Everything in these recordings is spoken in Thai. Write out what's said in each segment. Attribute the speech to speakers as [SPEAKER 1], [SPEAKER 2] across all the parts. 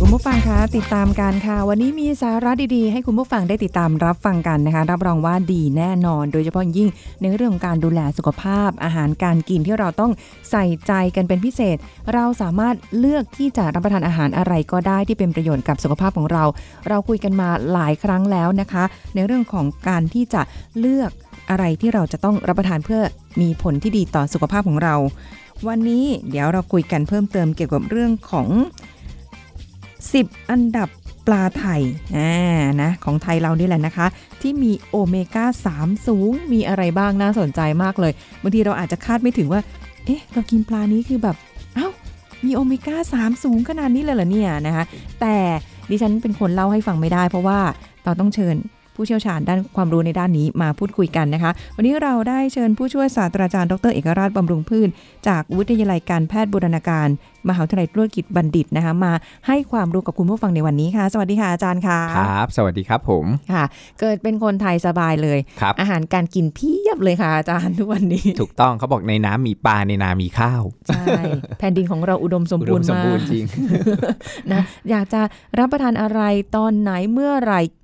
[SPEAKER 1] คุณผู้ฟังคะติดตามกันค่ะ วันนี้มีสาระดีๆ ให้คุณผู้ฟังได้ติดตามรับฟังกันนะคะ รับรองว่าดีแน่นอน โดยเฉพาะยิ่งในเรื่องของการดูแลสุขภาพ อาหารการกินที่เราต้องใส่ใจกันเป็นพิเศษ เราสามารถเลือกที่จะรับประทานอาหารอะไรก็ได้ที่เป็นประโยชน์กับสุขภาพของเรา เราคุยกันมาหลายครั้งแล้วนะคะ ในเรื่องของการที่จะเลือกอะไรที่เราจะต้องรับประทานเพื่อมีผลที่ดีต่อสุขภาพของเรา วันนี้เดี๋ยวเราคุยกันเพิ่มเติมเกี่ยวกับเรื่องของ 10 อันดับปลาไทยอ่านะของไทยเรานี่แหละนะคะ ที่มีโอเมก้า 3 สูงมีอะไรบ้างน่าสนใจมากเลยบางทีเราอาจจะคาดไม่ถึงว่า เอ๊ะ เรากินปลานี้คือแบบเอ้ามีโอเมก้า 3 สูงขนาดนี้เลยเหรอเนี่ยนะคะแต่ดิฉันเป็นคนเล่าให้ฟังไม่ได้เพราะว่าเราต้องเชิญ ผู้เชี่ยวชาญด้านความรู้ในด้านนี้มาพูดคุยกันนะคะ วันนี้เราได้เชิญผู้ช่วยศาสตราจารย์ดรเอกราชบำรุงพืชจากวิทยาลัยการแพทย์บูรณาการ มหาวิทยาลัยธุรกิจบัณฑิตนะคะ มาให้ความรู้กับคุณผู้ฟังในวันนี้ค่ะ สวัสดีค่ะอาจารย์ค่ะ
[SPEAKER 2] ครับ สวัสดีครับผม
[SPEAKER 1] ค่ะ เกิดเป็นคนไทยสบายเลย
[SPEAKER 2] ครับ
[SPEAKER 1] อาหารการกินเพียบเลยค่ะอาจารย์ทุกวันนี้
[SPEAKER 2] ถูกต้องเขาบอกในน้ำมีปลาในนามีข้าว
[SPEAKER 1] ใช่แผ่นดินของเราอุดมสม
[SPEAKER 2] อุด
[SPEAKER 1] บูร
[SPEAKER 2] ม
[SPEAKER 1] ณ์
[SPEAKER 2] สม
[SPEAKER 1] มา
[SPEAKER 2] บู
[SPEAKER 1] ก
[SPEAKER 2] รณ์จริง
[SPEAKER 1] นะอยากจะรับประทานอะไรตอนไหนเมื่อไหรเอ่อ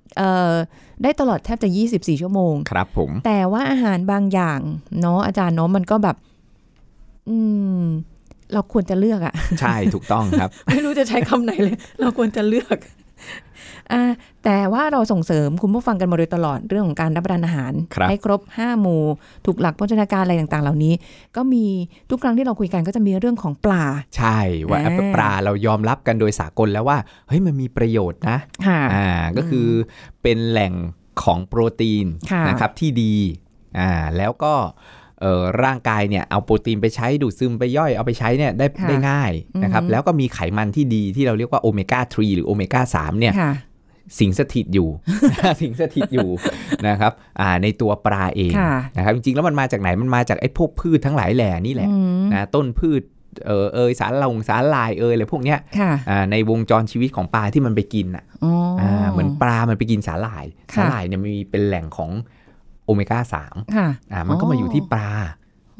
[SPEAKER 1] ได้ตลอดแทบจะ 24 ชั่วโมง
[SPEAKER 2] ครับผม
[SPEAKER 1] แต่ว่าอาหารบางอย่างเนาะอาจารย์เนาะมันก็แบบ อืม เราควรจะเลือกอะ
[SPEAKER 2] ใช่ถูกต้องครับ
[SPEAKER 1] ไม่รู้จะใช้คำไหนเลย เราควรจะเลือกอ่า แต่ว่าเราส่งเสริมคุณผู้ฟังกันมาโดยตลอดเรื่องของการรับประทานอาหาร
[SPEAKER 2] ครับ
[SPEAKER 1] ให้ครบ 5 หมู่ ถูกหลักโภชนาการอะไรต่างๆ เหล่านี้ ก็มีทุกครั้งที่เราคุยกันก็จะมีเรื่องของปลา
[SPEAKER 2] ใช่ว่า
[SPEAKER 1] อ่า
[SPEAKER 2] ปลาเรายอมรับกันโดยสากลแล้วว่าเฮ้ยมันมีประโยชน์นะ
[SPEAKER 1] ค่ะ
[SPEAKER 2] อ่าก็คือเป็นแหล่งของโปรตีน
[SPEAKER 1] ค่ะ
[SPEAKER 2] นะครับที่ดีอ่าแล้วก็เอ่อ ร่างกายเนี่ยเอาโปรตีนไปใช้ดูดซึมไปย่อยเอาไปใช้เนี่ยได้
[SPEAKER 1] ค่ะ
[SPEAKER 2] ได้ง่ายนะครับ
[SPEAKER 1] อือฮึ
[SPEAKER 2] แล้วก็มีไขมันที่ดีที่เราเรียกว่าโอเมก้า 3 หรือโอเมก้า 3 เนี่ย
[SPEAKER 1] ค่ะ
[SPEAKER 2] สิงสถิตอยู่ สิงสถิตอยู่นะครับอ่าในตัวปลาเอง
[SPEAKER 1] ค่ะ
[SPEAKER 2] นะครับจริงๆแล้วมันมาจากไหนมันมาจากไอ้พวกพืชทั้งหลายแหล่นี่แหละ
[SPEAKER 1] อืม
[SPEAKER 2] นะต้นพืชเออเอยสารลงสารลายเอยอะไรพวกเนี้ย
[SPEAKER 1] ค่ะ
[SPEAKER 2] อ่าในวงจรชีวิตของปลาที่มันไปกินอะ
[SPEAKER 1] อ๋ออ
[SPEAKER 2] อ่าเหมือนปลามันไปกินสาหร่าย
[SPEAKER 1] ค่ะ
[SPEAKER 2] สาหร่ายเนี่ยมันมีเป็นแหล่งของ โอเมก้าสาม
[SPEAKER 1] ค่ะ
[SPEAKER 2] อ่ามันก็มาอยู่ที่ปลา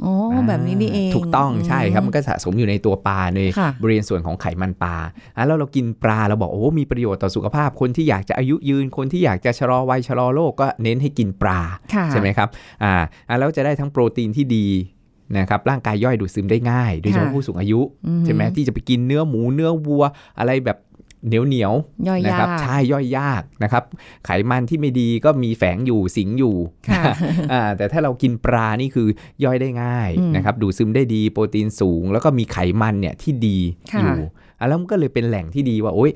[SPEAKER 1] อ๋ออแบบนี้นี่เอง
[SPEAKER 2] ถูกต้องใช่ครับมันก็สะสมอยู่ในตัวปลาใน
[SPEAKER 1] ค่ะ
[SPEAKER 2] บริเวณส่วนของไขมันปลาอะแล้วเรากินปลาเราบอกโอ้มีประโยชน์ต่อสุขภาพคนที่อยากจะอายุยืนคนที่อยากจะชะลอวัยชะลอโรคก็เน้นให้กินปลา
[SPEAKER 1] ค่ะ
[SPEAKER 2] ใช่ไหมครับอ่าอะแล้วจะได้ทั้งโปรตีนที่ดีนะครับร่างกายย่อยดูดซึมได้ง่าย โดยเฉพาะ
[SPEAKER 1] ค่ะ
[SPEAKER 2] ผู้สูงอายุ
[SPEAKER 1] อืม
[SPEAKER 2] ใช่ไหมที่จะไปกินเนื้อหมูเนื้อวัวอะไรแบบ เหนียวเหนียวๆ
[SPEAKER 1] ย่อย
[SPEAKER 2] นะ
[SPEAKER 1] ยา
[SPEAKER 2] ครับ
[SPEAKER 1] ก
[SPEAKER 2] ใช่ย่อยยากนะครับ ไขมันที่ไม่ดีก็มีแฝงอยู่สิงอยู่
[SPEAKER 1] ค่ะ
[SPEAKER 2] อ่าแต่ถ้าเรากินปลานี่คือย่อยได้ง่าย
[SPEAKER 1] อืม
[SPEAKER 2] นะครับ ดูดซึมได้ดีโปรตีนสูง แล้วก็มีไขมันเนี่ยที่ดี
[SPEAKER 1] ค่ะ
[SPEAKER 2] อยู่อะแล้วมันก็เลยเป็นแหล่งที่ดีว่าโอ๊ย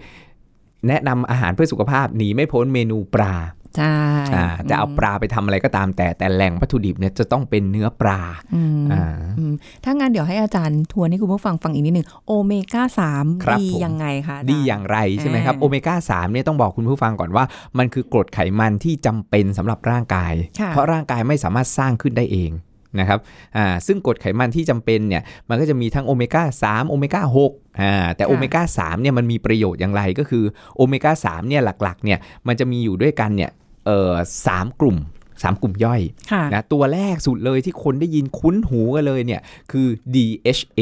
[SPEAKER 2] แนะนำอาหารเพื่อสุขภาพหนีไม่พ้นเมนูปลา
[SPEAKER 1] ใช่
[SPEAKER 2] อ่าจะเอาปลาไปทำอะไรก็ตามแต่แต่แหล่งวัตถุดิบเนี่ยจะต้องเป็นเนื้อปลา
[SPEAKER 1] อืม
[SPEAKER 2] อ่า
[SPEAKER 1] อืมถ้างั้นเดี๋ยวให้อาจารย์ทวนให้คุณผู้ฟังฟังอีกนิดหนึ่งโอเมก้าสาม
[SPEAKER 2] ครับ
[SPEAKER 1] ดี
[SPEAKER 2] ผม
[SPEAKER 1] ยังไงคะจร
[SPEAKER 2] ดีอย่างไรใช่ไหมครับ
[SPEAKER 1] อ่า
[SPEAKER 2] โอเมก้า3เนี่ยต้องบอกคุณผู้ฟังก่อนว่า มันคือกรดไขมันที่จำเป็นสำหรับร่างกาย
[SPEAKER 1] ค่ะ
[SPEAKER 2] เพราะร่างกายไม่สามารถสร้างขึ้นได้เองนะครับ อ่า ซึ่งกรดไขมันที่จำเป็นเนี่ย มันก็จะมีทั้งโอเมก้า3โอเมก้า6อ่า แต่โอเมก้า3เนี่ยมันมีประโยชน์อย่างไรก็คือโอเมก้า3เนี่ยหลักๆเนี่ยมันจะมีอยู่ด้วยกันเนี่ย เอ่อสามกลุ่มสามกลุ่มย่อย
[SPEAKER 1] ค่ะ
[SPEAKER 2] นะตัวแรกสุดเลยที่คนได้ยินคุ้นหูกันเลยเนี่ยคือ DHA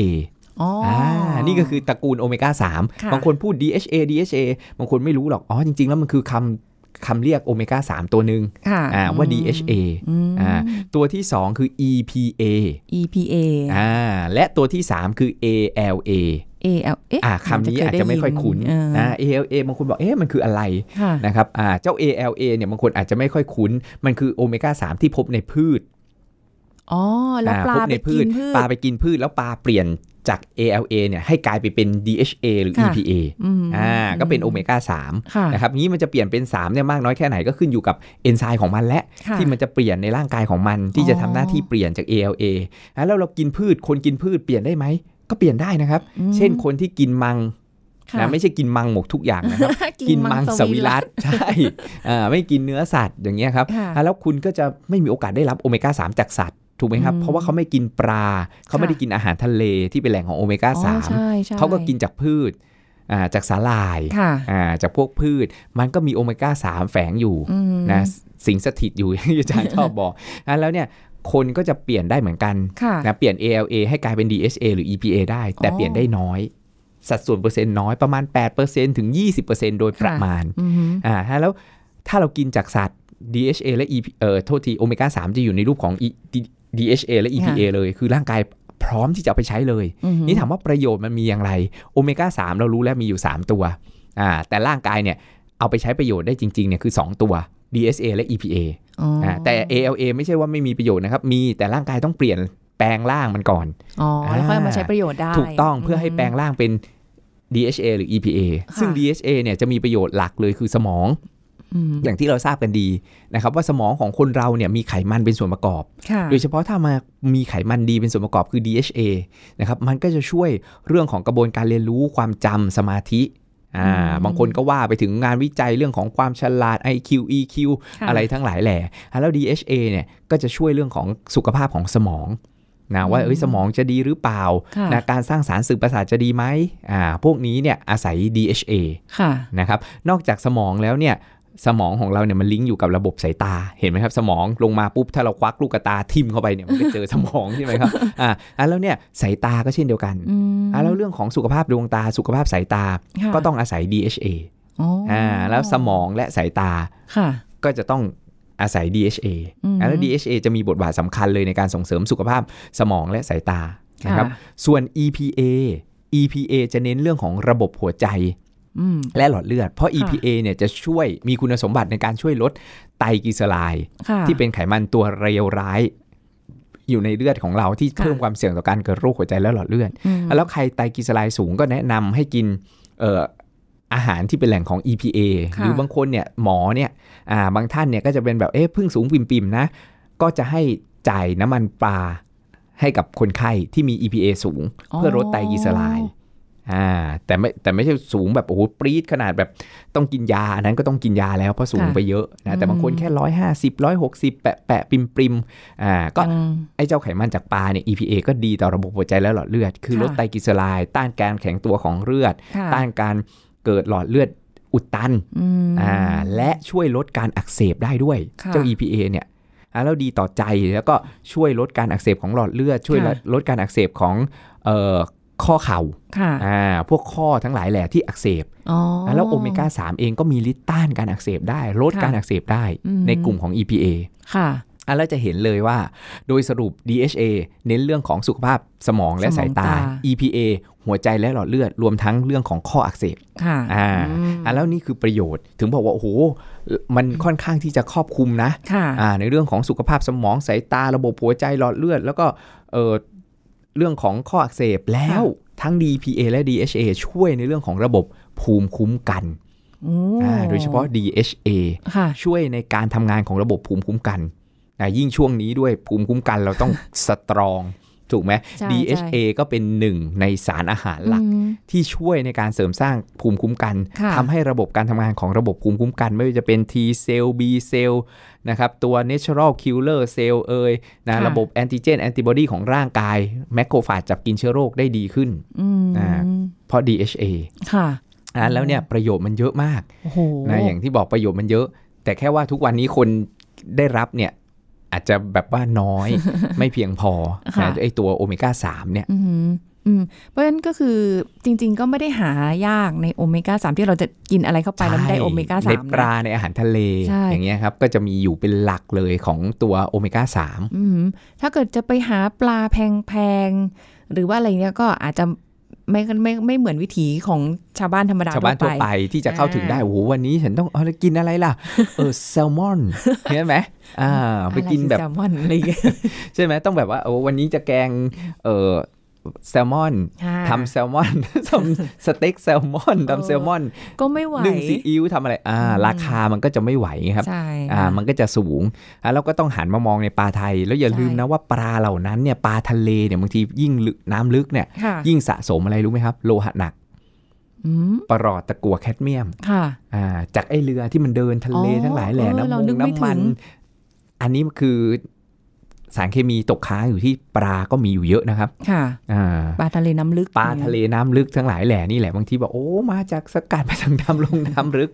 [SPEAKER 1] อ๋ออ
[SPEAKER 2] อ่านี่ก็คือตระกูลโอเมก้า
[SPEAKER 1] ค่ะ
[SPEAKER 2] 3บางคนพูด DHA DHA บางคนไม่รู้หรอก อ๋อ จริง ๆ แล้วมันคือคำคำเรียกโอเมก้า 3 ตัวหนึ่ง
[SPEAKER 1] ค่ะ
[SPEAKER 2] อ่าว่า
[SPEAKER 1] อืม
[SPEAKER 2] DHA
[SPEAKER 1] อืม
[SPEAKER 2] อ่าตัวที่ 2 คือ EPA
[SPEAKER 1] EPA
[SPEAKER 2] อ่าและตัวที่ 3 คือ ALA
[SPEAKER 1] AL เอ๊ะ
[SPEAKER 2] อ่าคำนี้อาจจะไม่ค่อยคุ้น
[SPEAKER 1] เออ
[SPEAKER 2] อ่า ALA บางคนบอกเอ๊ะมันคืออะไร
[SPEAKER 1] ค่ะ
[SPEAKER 2] นะครับอ่าเจ้า ALA เนี่ยบางคนอาจจะไม่ค่อยคุ้น มันคือโอเมก้า3ที่พบในพืช
[SPEAKER 1] อ๋อแล้ว
[SPEAKER 2] อ่
[SPEAKER 1] ปลา
[SPEAKER 2] พบ
[SPEAKER 1] ไป
[SPEAKER 2] ในพื
[SPEAKER 1] กิ
[SPEAKER 2] ช
[SPEAKER 1] นพืช
[SPEAKER 2] ปลาไปกินพืชแล้วปลาเปลี่ยนจาก ALA เนี่ยให้กลายไปเป็น DHA หรือ
[SPEAKER 1] ค่ะ
[SPEAKER 2] EPA
[SPEAKER 1] อืม
[SPEAKER 2] อ่าก็เป็นโอเมก้า
[SPEAKER 1] ค่ะ
[SPEAKER 2] 3นะครับนี้มันจะเปลี่ยนเป็น3เนี่ยมากน้อยแค่ไหนก็ขึ้นอยู่กับเอนไซม์ของมันและ
[SPEAKER 1] ค่ะ
[SPEAKER 2] ที่มันจะเปลี่ยนในร่างกายของมันที่จะ
[SPEAKER 1] อ๋อ
[SPEAKER 2] ทำหน้าที่เปลี่ยนจาก ALA อะแล้วเรากินพืชคนกินพืชเปลี่ยนได้ไหม ก็ก็เปลี่ยนได้นะครับ
[SPEAKER 1] อืม
[SPEAKER 2] เช่นคนที่กินมัง
[SPEAKER 1] ค่ะ
[SPEAKER 2] นะไม่ใช่กินมังหมกทุกอย่างนะครับ กินมังสวิรัตใช่อ่าไม่กินเนื้อสัตว์อย่างเงี้ยครับ
[SPEAKER 1] ค่ะ
[SPEAKER 2] อะแล้วคุณก็จะไม่มีโอกาสได้รับโอเมก้า3จากสัตว์ถูกไหมครับ
[SPEAKER 1] อืม
[SPEAKER 2] เพราะว่าเขาไม่กินปลาเขาไม่ได้กินอาหารทะเลที่เป็นแหล่งของโอเมก้า
[SPEAKER 1] อ๋อ
[SPEAKER 2] สาม
[SPEAKER 1] ใช่ใช่
[SPEAKER 2] เขาก็กินจากพืชอ่าจากสาหร่าย
[SPEAKER 1] ค่ะ
[SPEAKER 2] อ่าจากพวกพืช มันก็มีโอเมก้า3แฝงอยู่
[SPEAKER 1] อืม
[SPEAKER 2] นะสิงสถิตอยู่ที่อาจารย์ชอบบอกอะแล้วเนี่ย คนก็จะเปลี่ยนได้เหมือนกัน
[SPEAKER 1] ค่ะ
[SPEAKER 2] นะเปลี่ยน ALA ให้กลายเป็น DHA หรือ EPA ได้ แต่
[SPEAKER 1] อ๋อ
[SPEAKER 2] เปลี่ยนได้น้อย สัดส่วนเปอร์เซ็นต์น้อยประมาณ 8%ถึง 20%โดยประมาณ
[SPEAKER 1] อืม
[SPEAKER 2] อ่าถ้าแล้วถ้าเรากินจากสัตว์ DHA และ EP เอ่อโทษทีโอเมก้า3 จะอยู่ในรูปของ E- D- DHA และ EPA เลย คือร่างกายพร้อมที่จะเอาไปใช้เลย
[SPEAKER 1] อืม
[SPEAKER 2] นี่ถามว่าประโยชน์มันมีอย่างไรโอเมก้า3เรารู้แล้วมีอยู่ 3 ตัวอ่าแต่ร่างกายเนี่ยเอาไปใช้ประโยชน์ได้จริงๆเนี่ยคือ 2 ตัว DHA และ EPA
[SPEAKER 1] อ๋ออ
[SPEAKER 2] อ่า แต่ ALA ไม่ใช่ว่าไม่มีประโยชน์นะครับ มีแต่ร่างกายต้องเปลี่ยนแปลงร่างมันก่อน
[SPEAKER 1] อ๋อ แล้วค่อยเอามาใช้ประโยชน์ได้
[SPEAKER 2] ถูกต้องเพื่อให้แปลงร่างเป็น DHA หรือ EPA
[SPEAKER 1] ค่ะ
[SPEAKER 2] ซึ่ง DHA เนี่ยจะมีประโยชน์หลักเลยคือสมอง
[SPEAKER 1] อืม
[SPEAKER 2] อย่างที่เราทราบกันดีนะครับ ว่าสมองของคนเราเนี่ยมีไขมันเป็นส่วนประกอบ
[SPEAKER 1] ค่ะ
[SPEAKER 2] โดยเฉพาะถ้ามามีไขมันดีเป็นส่วนประกอบคือ DHA นะครับมันก็จะช่วยเรื่องของกระบวนการเรียนรู้ความจำสมาธิ อ่า
[SPEAKER 1] อืม
[SPEAKER 2] บางคนก็ว่าไปถึงงานวิจัยเรื่องของความฉลาด IQ EQ
[SPEAKER 1] ค่ะ
[SPEAKER 2] อะไรทั้งหลายแหล่อะแล้ว DHA เนี่ยก็จะช่วยเรื่องของสุขภาพของสมองนะว่าเอ้ยสมองจะดีหรือเปล่า
[SPEAKER 1] ค่ะ
[SPEAKER 2] นะการสร้างสารสื่อประสาทจะดีไหมอ่าพวกนี้เนี่ยอาศัย DHA
[SPEAKER 1] ค่ะ
[SPEAKER 2] นะครับนอกจากสมองแล้วเนี่ย สมองของเราเนี่ยมันลิงก์อยู่กับระบบสายตาเห็นไหมครับสมองลงมาปุ๊บถ้าเราควักลูกตาทิ่มเข้าไปเนี่ยมันก็เจอสมองใช่ไหมครับอ่าอะแล้วเนี่ยสายตาก็เช่นเดียวกัน
[SPEAKER 1] อืม
[SPEAKER 2] อะแล้วเรื่องของสุขภาพดวงตาสุขภาพสายตา
[SPEAKER 1] ค่ะ
[SPEAKER 2] ก็ต้องอาศัย DHA
[SPEAKER 1] อ๋ออ
[SPEAKER 2] อ่าแล้วสมองและสายตา
[SPEAKER 1] ค่ะ
[SPEAKER 2] ก็จะต้องอาศัย DHA
[SPEAKER 1] อืม
[SPEAKER 2] อะแล้ว DHA จะมีบทบาทสำคัญเลยในการส่งเสริมสุขภาพสมองและสายตานะครับ
[SPEAKER 1] ค่ะ
[SPEAKER 2] ส่วน EPA EPA จะเน้นเรื่องของระบบหัวใจ
[SPEAKER 1] อืม
[SPEAKER 2] และหลอดเลือด เพราะ
[SPEAKER 1] ค่ะ
[SPEAKER 2] EPA เนี่ยจะช่วยมีคุณสมบัติในการช่วยลดไตรกลีเซอไรด์
[SPEAKER 1] ค่ะ
[SPEAKER 2] ที่เป็นไขมันตัวเลวร้ายอยู่ในเลือดของเราที่
[SPEAKER 1] ค่ะ
[SPEAKER 2] เพิ่มความเสี่ยงต่อการเกิดโรคหัวใจและหลอดเลือด
[SPEAKER 1] อืม
[SPEAKER 2] แล้วใครไตรกลีเซอไรด์สูงก็แนะนำให้กินเอ่ออาหารที่เป็นแหล่งของ EPA
[SPEAKER 1] ค่ะ
[SPEAKER 2] หรือบางคนเนี่ยหมอเนี่ยอ่าบางท่านเนี่ยก็จะเป็นแบบเอ๊ะเพิ่งสูงปิ่มๆนะ ก็จะให้จ่ายน้ำมันปลาให้กับคนไข้ที่มี EPA สูง เพื่อลดไตรกลีเซอไรด์ อ่าแต่ไม่แต่ไม่ใช่สูงแบบโอ้โหปรี๊ดขนาดแบบต้องกินยาอันนั้นก็ต้องกินยาแล้วเพราะสูง
[SPEAKER 1] ค่ะ
[SPEAKER 2] ไปเยอะนะแต่บางคน
[SPEAKER 1] อืม
[SPEAKER 2] แค่ร้อยห้าสิบร้อยหกสิบแปะแปะปิมปริมอ่าก็
[SPEAKER 1] อืม
[SPEAKER 2] ไอ้เจ้าไขมันจากปลาเนี่ย EPA ก็ดีต่อระบบหัวใจและหลอดเลือด คือ
[SPEAKER 1] ค่ะ
[SPEAKER 2] ลดไตรกลีเซอไรด์ต้านการแข็งตัวของเลือด
[SPEAKER 1] ค่ะ
[SPEAKER 2] ต้านการเกิดหลอดเลือดอุดตัน
[SPEAKER 1] อืม
[SPEAKER 2] อ่าและช่วยลดการอักเสบได้ด้วย
[SPEAKER 1] ค่ะ
[SPEAKER 2] เจ้า EPA เนี่ยอ่าแล้วดีต่อใจแล้วก็ช่วยลดการอักเสบของหลอดเลือด ช่วยลด
[SPEAKER 1] ค่ะ
[SPEAKER 2] ลดการอักเสบของเอ่อ ข้อเข่า
[SPEAKER 1] ค่ะ
[SPEAKER 2] อ่าพวกข้อทั้งหลายแหละที่อักเสบ
[SPEAKER 1] อ๋อ
[SPEAKER 2] อ่าแล้วโอเมก้า 3 เองก็มีฤทธิ์ต้านการอักเสบได้ ลด
[SPEAKER 1] ค่ะ
[SPEAKER 2] การอักเสบได้
[SPEAKER 1] อืม
[SPEAKER 2] ในกลุ่มของ EPA
[SPEAKER 1] ค่ะ
[SPEAKER 2] อะแล้วจะเห็นเลยว่า โดยสรุป DHA เน้นเรื่องของสุขภาพสมองและสายตา
[SPEAKER 1] สมองตา
[SPEAKER 2] EPA หัวใจและหลอดเลือด รวมทั้งเรื่องของข้ออักเสบ
[SPEAKER 1] ค่ะ
[SPEAKER 2] อ่า
[SPEAKER 1] อืม
[SPEAKER 2] อะแล้วนี่คือประโยชน์ ถึงบอกว่าโอ้โห มันค่อนข้างที่จะครอบคลุมนะ
[SPEAKER 1] ค่ะ
[SPEAKER 2] อ่า ในเรื่องของสุขภาพสมองสายตาระบบหัวใจหลอดเลือด แล้วก็เออ เรื่องของข้ออักเสบแล้วทั้ง DPA และ DHA ช่วยในเรื่องของระบบภูมิคุ้มกัน
[SPEAKER 1] โอ้
[SPEAKER 2] อ่าโดยเฉพาะ DHA
[SPEAKER 1] ค่ะ
[SPEAKER 2] ช่วยในการทำงานของระบบภูมิคุ้มกันอะยิ่งช่วงนี้ด้วยภูมิคุ้มกันเราต้องสตรอง ถูกไหม
[SPEAKER 1] ใช่
[SPEAKER 2] DHA ก็เป็นหนึ่งในสารอาหารหลัก
[SPEAKER 1] อืม
[SPEAKER 2] ที่ช่วยในการเสริมสร้างภูมิคุ้มกัน
[SPEAKER 1] ค่ะ
[SPEAKER 2] ทำให้ระบบการทำงานของระบบภูมิคุ้มกัน ไม่ว่าจะเป็น T cell B cell นะครับตัว natural killer cell เอยนะ
[SPEAKER 1] ค่ะ
[SPEAKER 2] ระบบ antigen antibody ของร่างกายแมคโครฟาจจับกินเชื้อโรคได้ดีขึ้น
[SPEAKER 1] อืม
[SPEAKER 2] อ่าเพราะ DHA
[SPEAKER 1] ค่ะ
[SPEAKER 2] อะแล้วเนี่ยประโยชน์มันเยอะมาก
[SPEAKER 1] โอ้โห
[SPEAKER 2] นะอย่างที่บอกประโยชน์มันเยอะ แต่แค่ว่าทุกวันนี้คนได้รับเนี่ย อาจจะแบบว่าน้อยไม่เพียงพอ
[SPEAKER 1] ค่ะ
[SPEAKER 2] นะไอตัวโอเมก้า3เนี่ย
[SPEAKER 1] อืมอืมเพราะฉะนั้นก็คือจริง ๆ ก็ไม่ได้หายากในโอเมก้าสามที่เราจะกินอะไรเข้าไปแล้วมันได้โอเมก้า
[SPEAKER 2] ใน
[SPEAKER 1] สาม
[SPEAKER 2] ปลาในอาหารทะเล
[SPEAKER 1] ใช่
[SPEAKER 2] อย่างเงี้ยครับก็จะมีอยู่เป็นหลักเลยของตัวโอเมก้า3
[SPEAKER 1] อืมถ้าเกิดจะไปหาปลาแพงๆ หรือว่าอะไรเนี้ยก็อาจจะ ไม่ไม่ไม่เหมือนวิถีของชาวบ้านธรรมดา
[SPEAKER 2] ชาวบ้านทั่วไปที่จะเข้าถึงได้
[SPEAKER 1] อ่า
[SPEAKER 2] โอ้โหวันนี้ฉันต้องเอาอะไรกินอะไรล่ะเออแซลมอนเห็นไหมอ่าไปกินแบบ
[SPEAKER 1] อะไรคือแซลมอนอะไรอย่างเงี้ย
[SPEAKER 2] ใช่ไหมต้องแบบว่าโอ้วันนี้จะแกงเออ แซลมอน
[SPEAKER 1] ค่ะ
[SPEAKER 2] ทำแซลมอนทำสเต็กแซลมอนทำแซลมอน
[SPEAKER 1] ก็ไม่ไหว
[SPEAKER 2] นึ่งซีอิ๊วทำอะไรอ่า
[SPEAKER 1] อืม
[SPEAKER 2] ราคามันก็จะไม่ไหวไงครับ
[SPEAKER 1] ใช่
[SPEAKER 2] อ่า
[SPEAKER 1] ค่ะ
[SPEAKER 2] มันก็จะสูงอ่าแล้วก็ต้องหันมามองในปลาไทย แล้วอย่า
[SPEAKER 1] ใช่
[SPEAKER 2] ลืมนะว่าปลาเหล่านั้นเนี่ยปลาทะเลเนี่ยบางทียิ่งลึกน้ำลึกเนี่ย
[SPEAKER 1] ค่ะ
[SPEAKER 2] ยิ่งสะสมอะไรรู้ไหมครับ โลหะหนัก
[SPEAKER 1] อืม
[SPEAKER 2] ปรอดตะกัวแคดเมียม
[SPEAKER 1] ค่ะ
[SPEAKER 2] อ่าจากไอเรือที่มันเดินทะเล
[SPEAKER 1] อ๋อ
[SPEAKER 2] ทั้งหลายแหล่
[SPEAKER 1] เออ
[SPEAKER 2] น้ำ
[SPEAKER 1] เรา
[SPEAKER 2] ม
[SPEAKER 1] นึ
[SPEAKER 2] ง
[SPEAKER 1] กไม่
[SPEAKER 2] น้ำมัน
[SPEAKER 1] ถึง
[SPEAKER 2] อันนี้คือ สารเคมีตกค้างอยู่ที่ปลาก็มีอยู่เยอะนะครับ
[SPEAKER 1] ค่ะ
[SPEAKER 2] อ่า
[SPEAKER 1] ปลาทะเลน้ำลึก
[SPEAKER 2] ปลาทะเลน้ำลึกทั้งหลายแหล่นี่แหละบางทีบอกโอ้มาจากสกัดมาจากน้ำลงน้ำลึก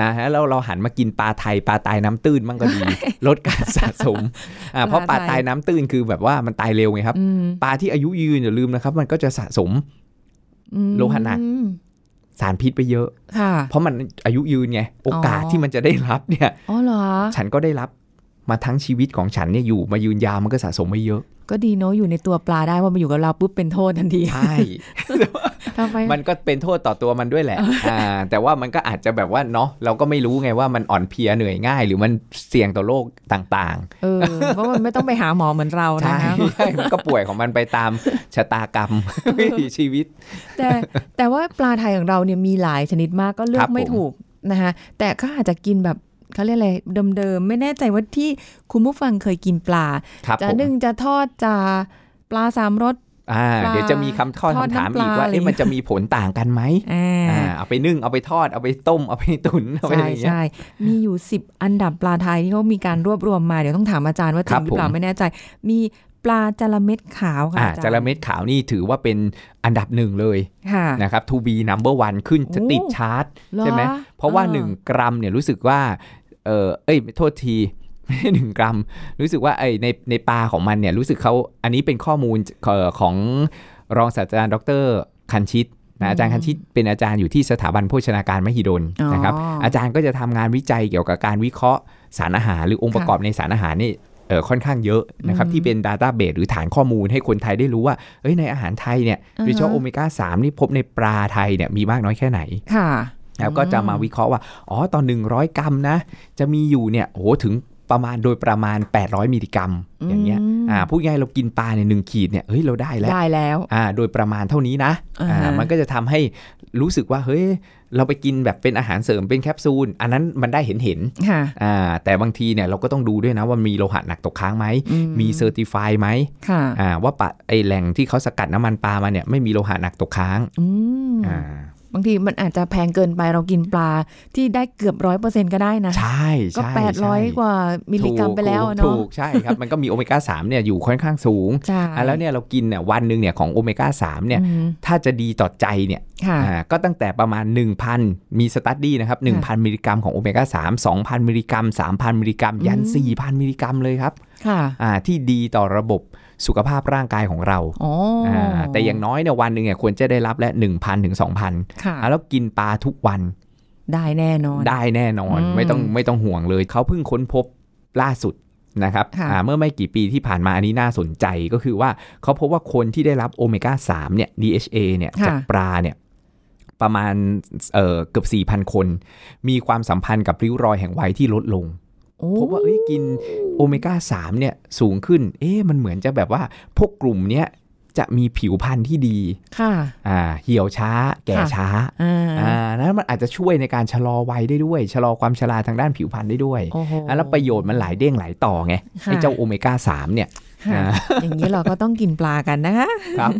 [SPEAKER 2] นะฮะแล้วเราหันมากินปลาไทยปลาตายน้ำตื้นมั่งก็ดี ลดการสะสมอ่าเพราะปลาตายน้ำตื้นคือแบบว่ามันตายเร็วไงครับ
[SPEAKER 1] อืม
[SPEAKER 2] ปลาที่อายุยืนอย่าลืมนะครับ มันก็จะสะสม
[SPEAKER 1] อืม
[SPEAKER 2] โลหะหนักสารพิษไปเยอะ
[SPEAKER 1] ค่ะ
[SPEAKER 2] เพราะมันอายุยืนไง โอกาส
[SPEAKER 1] อ๋อ
[SPEAKER 2] ที่มันจะได้รับเนี่ย
[SPEAKER 1] อ๋อเหรอ
[SPEAKER 2] ฉันก็ได้รับ มาทั้งชีวิตของฉันเนี่ยอยู่มายืนยาวมันก็สะสมไปเยอะ
[SPEAKER 1] ก็ดีเนาะอยู่ในตัวปลาได้ว่ามาอยู่กับเราปุ๊บเป็นโทษทันที
[SPEAKER 2] ใช่
[SPEAKER 1] ทำไม
[SPEAKER 2] มันก็เป็นโทษต่อตัวมันด้วยแหละอ่าแต่ว่ามันก็อาจจะแบบว่าเนาะเราก็ไม่รู้ไงว่ามันอ่อนเพลียเหนื่อยง่าย หรือมันเสี่ยงต่อโรคต่าง
[SPEAKER 1] เออเพราะมันไม่ต้องไปหาหมอเหมือนเรา
[SPEAKER 2] ๆ
[SPEAKER 1] นะ
[SPEAKER 2] ใช่
[SPEAKER 1] คะ
[SPEAKER 2] ใช่มันก็ป่วยของมันไปตามชะตากรรมวิถีชีวิต
[SPEAKER 1] แต่แต่ว่าปลาไทยของเราเนี่ยมีหลายชนิดมากก็เลื
[SPEAKER 2] ค
[SPEAKER 1] อ
[SPEAKER 2] รั
[SPEAKER 1] ก
[SPEAKER 2] บ
[SPEAKER 1] ไม่
[SPEAKER 2] ผม
[SPEAKER 1] ถูกนะคะแต่ก็อาจจะกินแบบ เขาเรียกอะไรเดิมๆ ไม่แน่ใจว่าที่คุณผู้ฟังเคยกินปลา
[SPEAKER 2] ครับ
[SPEAKER 1] จะ
[SPEAKER 2] ผม
[SPEAKER 1] นึ่งจะทอดจะปลาสามรส
[SPEAKER 2] อ่า
[SPEAKER 1] ปลา
[SPEAKER 2] เดี๋ยวจะมีคำทอด
[SPEAKER 1] ทอด
[SPEAKER 2] คำถาม
[SPEAKER 1] น้ำปลา
[SPEAKER 2] อีกว่า
[SPEAKER 1] อะไร
[SPEAKER 2] เอ๊ะมันจะมีผลต่างกันไหม
[SPEAKER 1] อ่า
[SPEAKER 2] อ่าเอาไปนึ่งเอาไปทอดเอาไปต้มเอาไปตุ๋นเอาไปอะ
[SPEAKER 1] ใช่
[SPEAKER 2] ไรอย่างเงี้ย
[SPEAKER 1] ใช่มีอยู่ 10 อันดับปลาไทยที่เขามีการรวบรวมมาเดี๋ยวต้องถามอาจารย์ว่าจ
[SPEAKER 2] ครั
[SPEAKER 1] ริ
[SPEAKER 2] บ
[SPEAKER 1] งหรือเปล่า
[SPEAKER 2] ผม
[SPEAKER 1] ไม่แน่ใจ มี ปลาจระเม็ดขาวค่ะ
[SPEAKER 2] อ่า
[SPEAKER 1] อาจารย์
[SPEAKER 2] จระเม็ดขาวนี่ถือว่าเป็นอันดับหนึ่งเลย
[SPEAKER 1] ค่ะ
[SPEAKER 2] นะครับ to be number one ขึ้นจะติด
[SPEAKER 1] โอ้
[SPEAKER 2] ชาร์ต
[SPEAKER 1] หอ
[SPEAKER 2] ใช่ไหมเพราะว่า
[SPEAKER 1] ออ
[SPEAKER 2] 1กรัมเนี่ยรู้สึกว่า เออเอ้ยโทษทีไม่ใช่หนึ่งกรัม รู้สึกว่าไอ้ในในปลาของมันเนี่ยรู้สึกเขาอันนี้เป็นข้อมูลเอ่อของรองศาสตราจารย์ดรคันชิตนะอาจารย์คันชิตเป็นอาจารย์อยู่ที่สถาบันโภชนาการมหิดล
[SPEAKER 1] อ๋อ
[SPEAKER 2] นะครับอาจารย์ก็จะทำงานวิจัยเกี่ยวกับการวิเคราะห์สารอาหาร หรือองค์ประกอบในสารอาหารนี่เออ ค่อนข้างเยอะนะครับ
[SPEAKER 1] อืม
[SPEAKER 2] ที่เป็น Data b a s e หรือฐานข้อมูลให้คนไทยได้รู้ว่าเอ้ยในอาหารไทยเนี่ย
[SPEAKER 1] อ่าฮะ
[SPEAKER 2] โดยเฉพาะโอเมก้า3นี่พบในปลาไทยเนี่ยมีมากน้อยแค่ไหน
[SPEAKER 1] ค่ะ
[SPEAKER 2] แล้วก็จะมาวิเคราะห์ว่า อ๋อ ต่อ 100 กรัมนะ จะมีอยู่เนี่ยโอ้โหถึงประมาณโดยประมาณ 800 มิลลิกรัม อย่างเงี้ย
[SPEAKER 1] ม
[SPEAKER 2] อ่า พูดง่ายๆเรากินปลาเนี่ยหนึ่งขีดเนี่ย เฮ้ย เราได้แล้ว
[SPEAKER 1] ได้แล้ว
[SPEAKER 2] อ่า โดยประมาณเท่านี้นะ
[SPEAKER 1] อ่าฮะ
[SPEAKER 2] อ่ามันก็จะทำให้รู้สึกว่า เฮ้ย เราไปกินแบบเป็นอาหารเสริมเป็นแคปซูล อันนั้นมันได้เห็นเห็น
[SPEAKER 1] ค่ะ
[SPEAKER 2] ๆอ่าแต่บางทีเนี่ยเราก็ต้องดูด้วยนะว่ามีโลหะหนักตกค้างไหม
[SPEAKER 1] อื
[SPEAKER 2] มมี certify ไหม
[SPEAKER 1] ค่ะ
[SPEAKER 2] อ่าว่าปะไอแหล่งที่เขาสกัดน้ำมันปลามาเนี่ยไม่มีโลหะหนักตกค้าง
[SPEAKER 1] อืม
[SPEAKER 2] อ่า
[SPEAKER 1] บางทีมันอาจจะแพงเกินไปเรากินปลาที่ได้เกือบร้อยเปอร์เซ็นต์ก็ได้นะ
[SPEAKER 2] ใช่
[SPEAKER 1] ก็
[SPEAKER 2] ใช่
[SPEAKER 1] แปดร้อย
[SPEAKER 2] ใช่
[SPEAKER 1] กว่ามิลลิกรัมไปแล้ว
[SPEAKER 2] ถูก
[SPEAKER 1] เนาะ
[SPEAKER 2] ถูกใช่ครับ มันก็มีโอเมก้า3เนี่ยอยู่ค่อนข้างสูง
[SPEAKER 1] ใช่
[SPEAKER 2] อะแล้วเนี่ยเรากินเนี่ยวันหนึ่งเนี่ยของโอเมก้า3เนี่ย
[SPEAKER 1] อืม
[SPEAKER 2] ถ้าจะดีต่อใจเนี่ย
[SPEAKER 1] ค่ะ
[SPEAKER 2] อ่าก็ตั้งแต่ประมาณ 1,000 มี study นะครับ 1,000 มิลลิกรัมของโอเมก้า3 2,000 มิลลิกรัม 3,000 มิลลิกรัม ยัน
[SPEAKER 1] อืม
[SPEAKER 2] 4,000 มิลลิกรัมเลยครับ
[SPEAKER 1] ค่ะ
[SPEAKER 2] อ่า ที่ดีต่อระบบสุขภาพร่างกายของเรา
[SPEAKER 1] อ๋ออ
[SPEAKER 2] อ่าแต่อย่างน้อยเนี่ยวันหนึ่งเนี่ยควรจะได้รับและ 1,000ถึง2,000
[SPEAKER 1] ค่ะ
[SPEAKER 2] อะแล้วกินปลาทุกวัน
[SPEAKER 1] ได้แน่นอน
[SPEAKER 2] ได้แน่นอน
[SPEAKER 1] อืม
[SPEAKER 2] ไม่ต้องไม่ต้องห่วงเลย เขาเพิ่งค้นพบล่าสุดนะครับ
[SPEAKER 1] ค่ะ
[SPEAKER 2] อ่าเมื่อไม่กี่ปีที่ผ่านมาอันนี้น่าสนใจก็คือว่าเขาพบว่าคนที่ได้รับโอเมก้า3เนี่ย DHA เนี่ย
[SPEAKER 1] ค่ะ
[SPEAKER 2] จากปลาเนี่ยประมาณเอ่อเกือบ4,000 คน มีความสัมพันธ์กับริ้วรอยแห่งวัยที่ลดลง
[SPEAKER 1] โอ้
[SPEAKER 2] พบว่าเอ้ยกินโอเมก้า3เนี่ยสูงขึ้น เอ๊ะมันเหมือนจะแบบว่าพวกกลุ่มเนี้ยจะมีผิวพรรณที่ดี
[SPEAKER 1] ค่ะ
[SPEAKER 2] อ่า เหี่ยวช้า แก่
[SPEAKER 1] ค่ะ
[SPEAKER 2] ช้า
[SPEAKER 1] อ่า
[SPEAKER 2] อ่า นั้นมันอาจจะช่วยในการชะลอวัยได้ด้วย ชะลอความชราทางด้านผิวพรรณได้ด้วย
[SPEAKER 1] โอ้โห
[SPEAKER 2] อะแล้วประโยชน์มันหลายเด้งหลายต่อไง
[SPEAKER 1] ค่ะ
[SPEAKER 2] ไอ้เจ้าโอเมก้า3เนี่ย
[SPEAKER 1] ค่ะ
[SPEAKER 2] อ่า
[SPEAKER 1] อย่างนี้เราก็ต้องกินปลากันนะคะ
[SPEAKER 2] ครับ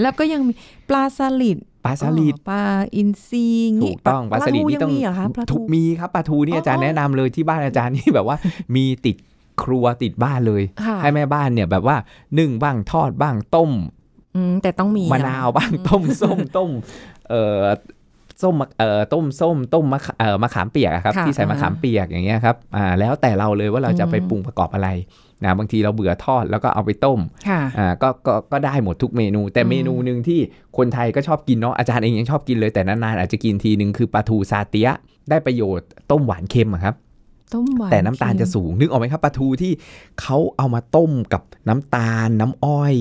[SPEAKER 1] แล้วก็ยังมีปลาสลิด
[SPEAKER 2] ปลาสลิด
[SPEAKER 1] อ๋อปลาอินทรีงี้
[SPEAKER 2] ถูกต้องปลาสลิด
[SPEAKER 1] ทู
[SPEAKER 2] นี่
[SPEAKER 1] ยัง
[SPEAKER 2] ต้อง
[SPEAKER 1] มีเหรอคะปลา
[SPEAKER 2] ถู
[SPEAKER 1] ทู
[SPEAKER 2] กมีครับปลาทูนี่
[SPEAKER 1] อ๋ออ
[SPEAKER 2] อาจารย์แนะนำเลยที่บ้านอาจารย์นี่แบบว่ามีติดครัวติดบ้านเลย
[SPEAKER 1] ค่ะ
[SPEAKER 2] ให้แม่บ้านเนี่ยแบบว่านึ่งบ้างทอดบ้างต้ม
[SPEAKER 1] อืมแต่ต้องมี
[SPEAKER 2] มะนาวบ้างต้มส้มต้ม เอ่อส้มมะเอ่อต้มส้มต้มมะขาเอ่อมะขามเปียกอะครับ
[SPEAKER 1] ค่ะ
[SPEAKER 2] ที่ใส่มะขามเปียกอย่างเงี้ยครับอ่าแล้วแต่เราเลยว่าเราจะไปปรุงประกอบอะไร นะบางทีเราเบื่อทอดแล้วก็เอาไปต้ม
[SPEAKER 1] ค่ะ
[SPEAKER 2] อ่าก็ก็ก็ได้หมดทุกเมนู แต่
[SPEAKER 1] อืม
[SPEAKER 2] เมนูหนึ่งที่คนไทยก็ชอบกินเนาะอาจารย์เองยังชอบกินเลยแต่นานๆอาจจะกินทีหนึ่งคือปลาทูซาเตียะได้ประโยชน์ต้มหวานเค็มอะครับ
[SPEAKER 1] ต้มหวาน
[SPEAKER 2] แต่น้ำตาลจะ
[SPEAKER 1] เค็ม
[SPEAKER 2] สูงนึกออกไหมครับปลาทูที่เขาเอามาต้มกับน้ำตาลน้ำอ้อย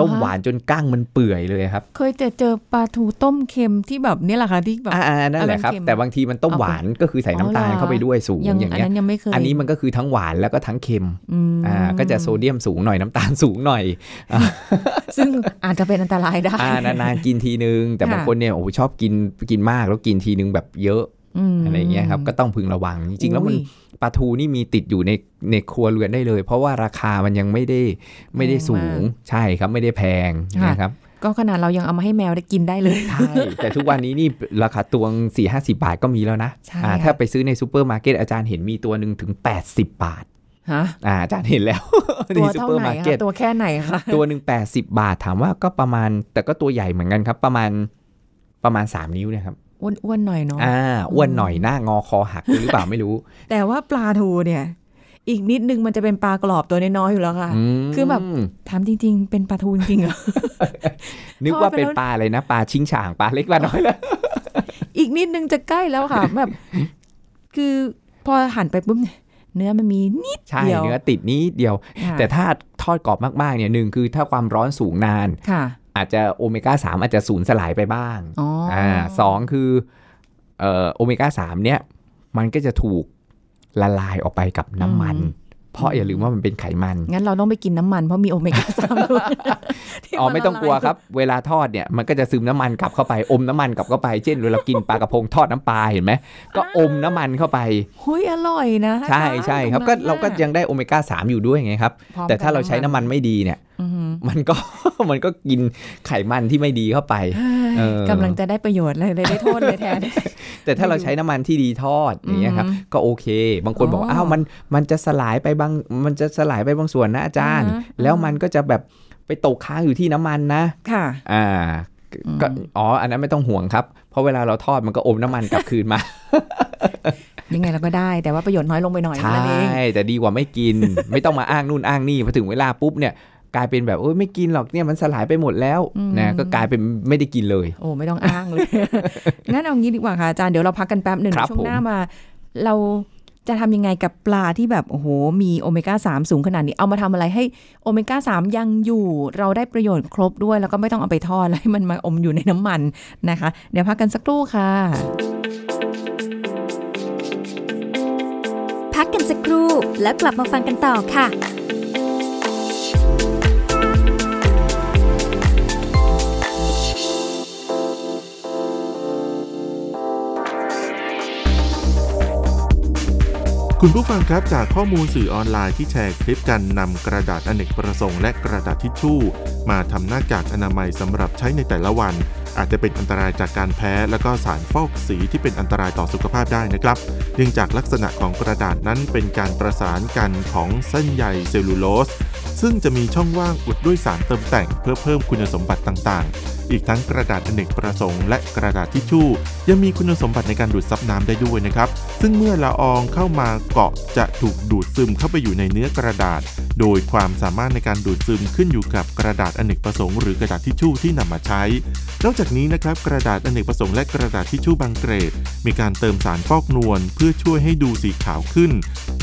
[SPEAKER 2] ต้มหวานจนก้างมันเปื่อยเลยครับ
[SPEAKER 1] เคยจะเจอปลาทูต้มเค็มที่แบบนี่แหละค่ะที่แบบ
[SPEAKER 2] อ่าๆนั่นแหละครับ
[SPEAKER 1] อันนั้นเค็ม
[SPEAKER 2] แต่บางทีมันต้ม
[SPEAKER 1] เอาไป
[SPEAKER 2] หวานก็คือใส่น้ำตาล
[SPEAKER 1] อ๋อเหรอ
[SPEAKER 2] เข้าไปด้วยสูง
[SPEAKER 1] ยัง
[SPEAKER 2] อย่าง
[SPEAKER 1] อัน
[SPEAKER 2] เงี้ย
[SPEAKER 1] นั้นยังไม่เคย
[SPEAKER 2] อันนี้มันก็คือทั้งหวานแล้วก็ทั้งเค็ม
[SPEAKER 1] อืม
[SPEAKER 2] อ่าก็จะโซเดียมสูงหน่อยน้ำตาลสูงหน่อย
[SPEAKER 1] ซึ่งอาจจะเป็นอันตรายได้
[SPEAKER 2] อ่านานๆกินทีนึง แต่
[SPEAKER 1] ค่ะ
[SPEAKER 2] บางคนเนี่ยโอ้โหชอบกินกินมากแล้วกินทีนึงแบบเยอะ
[SPEAKER 1] ม
[SPEAKER 2] อะไรอย่างเงี้ยครับก็ต้องพึงระวังจริงๆแล้วมัน
[SPEAKER 1] อุ้ย
[SPEAKER 2] ปลาทูนี่มีติดอยู่ในในครัวเรือนได้เลย เพราะว่าราคามันยังไม่ได้ไม่ได้สูงใช่ครับไม่ได้แพงนะครับ
[SPEAKER 1] ก็ขนาดเรายังเอามาให้แมวได้กินได้เลย
[SPEAKER 2] ใช่แต่ทุกวันนี้นี่ราคาตัวสี่ห้าสิบบาทก็มีแล้วนะ
[SPEAKER 1] ใช่
[SPEAKER 2] อ่า
[SPEAKER 1] ค่ะ
[SPEAKER 2] ถ้าไปซื้อในซูเปอร์มาร์เก็ตอาจารย์เห็นมีตัวหนึ่งถึง 80 บาท
[SPEAKER 1] ฮะ
[SPEAKER 2] อ่าอาจารย์เห็นแล้ว
[SPEAKER 1] ตัว
[SPEAKER 2] ซู
[SPEAKER 1] เท่า
[SPEAKER 2] เปอร์
[SPEAKER 1] ไหน
[SPEAKER 2] มาร์
[SPEAKER 1] คะ
[SPEAKER 2] เก็ต
[SPEAKER 1] ตัวแค่ไหนคะ
[SPEAKER 2] ตัวหนึ่ง80บาทถามว่าก็ประมาณแต่ก็ตัวใหญ่เหมือนกันครับ ประมาณประมาณ3นิ้วนะครับ
[SPEAKER 1] อ้วนๆหน่อยเนาะ
[SPEAKER 2] อ่าอ้วนหน่อยหน้างอคอหักหรือเปล่าไม่รู้
[SPEAKER 1] แต่ว่าปลาทูเนี่ยอีกนิดนึงมันจะเป็นปลากรอบตัวน้อยๆอยู่แล้วค่ะ
[SPEAKER 2] ม
[SPEAKER 1] คือแบบถามจริง ๆ เป็นปลาทูจริงๆเหรอ
[SPEAKER 2] นึกว่าเป็นปลาอะไรนะปลาชิงช่างปลาเล็กปลาน้อยแล้ว
[SPEAKER 1] อีกนิดนึงจะใกล้แล้วค่ะ แบบ คือพอหันไปปุ๊บเนี่ยเนื้อมันมีนิด
[SPEAKER 2] ใช่
[SPEAKER 1] เดียว
[SPEAKER 2] เนื้อติดนิดเดียว
[SPEAKER 1] ค่ะ
[SPEAKER 2] แต่ถ้าทอดกรอบมากๆเนี่ยหนึ่งคือถ้าความร้อนสูงนาน
[SPEAKER 1] ค่ะ
[SPEAKER 2] อาจจะโอเมก้าสามอาจจะสูญสลายไปบ้าง
[SPEAKER 1] อ๋ออ
[SPEAKER 2] อ่าสองคือเอ่อโอเมก้าสามเนี่ยมันก็จะถูกละลายออกไปกับน้ำมัน เพราะอย่าลืมว่ามันเป็นไขมัน
[SPEAKER 1] งั้นเราต้องไปกินน้ำมันเพราะมีโอเมก้าสามด้วยที่
[SPEAKER 2] อ๋อ
[SPEAKER 1] มัน
[SPEAKER 2] ไม่ต้องกลัว
[SPEAKER 1] ละลาย
[SPEAKER 2] ครับ เวลาทอดเนี่ยมันก็จะซึมน้ำมันกลับเข้าไปอมน้ำมันกลับเข้าไป เช่นเวลากินปลากระพงทอดน้ำปลาเห็นไหมก็อมน้ำมันเข้าไป
[SPEAKER 1] หุยอร่อยนะ
[SPEAKER 2] ใช่ใช่ครับ
[SPEAKER 1] ต
[SPEAKER 2] ก็
[SPEAKER 1] งนั้น
[SPEAKER 2] เราก็
[SPEAKER 1] น่ะ
[SPEAKER 2] ยังได้โอเมก้าสามอยู่ด้วยไงครับ
[SPEAKER 1] พร้อม
[SPEAKER 2] แต่ถ้า
[SPEAKER 1] กับ
[SPEAKER 2] เราใช้น้ำมันไม่ดีเนี่ย
[SPEAKER 1] อือหือ
[SPEAKER 2] มันก็มันก็กินไขมันที่ไม่ดีเข้าไปเออ
[SPEAKER 1] กำลังจะได้ประโยชน์เลยเลยได้โทษเลยแทน
[SPEAKER 2] แต่ถ้าเราใช้น้ำมันที่ดีทอดอย่างเงี้ยครับ
[SPEAKER 1] อืม
[SPEAKER 2] ก็โอเค บางคนบอก
[SPEAKER 1] อ๋อ
[SPEAKER 2] อ้าวมันมันจะสลายไปบางมันจะสลายไปบางส่วนนะอาจารย์
[SPEAKER 1] อ่าฮะ
[SPEAKER 2] แล้วมันก็จะแบบไปตกค้างอยู่ที่น้ำมันนะ
[SPEAKER 1] ค่ะ
[SPEAKER 2] อ่าก็
[SPEAKER 1] อืม
[SPEAKER 2] อ๋อ อันนั้นไม่ต้องห่วงครับ เพราะเวลาเราทอดมันก็อมน้ำมันกลับคืนมา
[SPEAKER 1] ยังไงเราก็ได้ แต่ว่าประโยชน์น้อยลงไปหน่อย
[SPEAKER 2] ใช่
[SPEAKER 1] นั่นเอง
[SPEAKER 2] แต่ดีกว่าไม่กิน ไม่ต้องมาอ้างนู่นอ้างนี่พอถึงเวลาปุ๊บเนี่ย กลายเป็นแบบเอ้ยไม่กินหรอกเนี่ยมันสลายไปหมดแล้วนะก็กลายเป็นไม่ได้กินเลย
[SPEAKER 1] โอ้ไม่ต้องอ้างเลยงั้นเอางี้ดีกว่าค่ะอาจารย์เดี๋ยวเราพักกันแป๊บหนึ่ง
[SPEAKER 2] ครับ
[SPEAKER 1] ช่วงหน้า
[SPEAKER 2] ผม
[SPEAKER 1] มา เราจะทำยังไงกับปลาที่แบบโอ้โหมีโอเมก้า3สูงขนาดนี้เอามาทำอะไรให้โอเมก้า3ยังอยู่ เราได้ประโยชน์ครบด้วย แล้วก็ไม่ต้องเอาไปทอดแล้วให้มันมาอมอยู่ในน้ำมันนะคะ เดี๋ยวพักกันสักครู่ค่ะ
[SPEAKER 3] พักกันสักครู่แล้วกลับมาฟังกันต่อค่ะ
[SPEAKER 4] คุณผู้ฟังครับจากข้อมูลสื่อออนไลน์ที่แชร์คลิปการนำกระดาษอเนกประสงค์และกระดาษทิชชู่ มาทำหน้ากากอนามัยสำหรับใช้ในแต่ละวัน อาจจะเป็นอันตรายจากการแพ้ และก็สารฟอกสีที่เป็นอันตรายต่อสุขภาพได้นะครับเนื่องจากลักษณะของกระดาษนั้นเป็นการประสานกันของเส้นใยเซลลูโลสซึ่งจะมีช่องว่างอุดด้วยสารเติมแต่งเพื่อเพิ่มคุณสมบัติต่างๆ อีกทั้งกระดาษอเนกประสงค์และกระดาษทิชชู่ ยังมีคุณสมบัติในการดูดซับน้ำได้ด้วยนะครับ ซึ่งเมื่อละอองเข้ามาเกาะจะถูกดูดซึมเข้าไปอยู่ในเนื้อกระดาษ โดยความสามารถในการดูดซึมขึ้นอยู่กับกระดาษอเนกประสงค์หรือกระดาษทิชชู่ที่นำมาใช้ นอกจากนี้นะครับกระดาษอเนกประสงค์และกระดาษทิชชู่บางเกรด มีการเติมสารฟอกนวลเพื่อช่วยให้ดูสีขาวขึ้น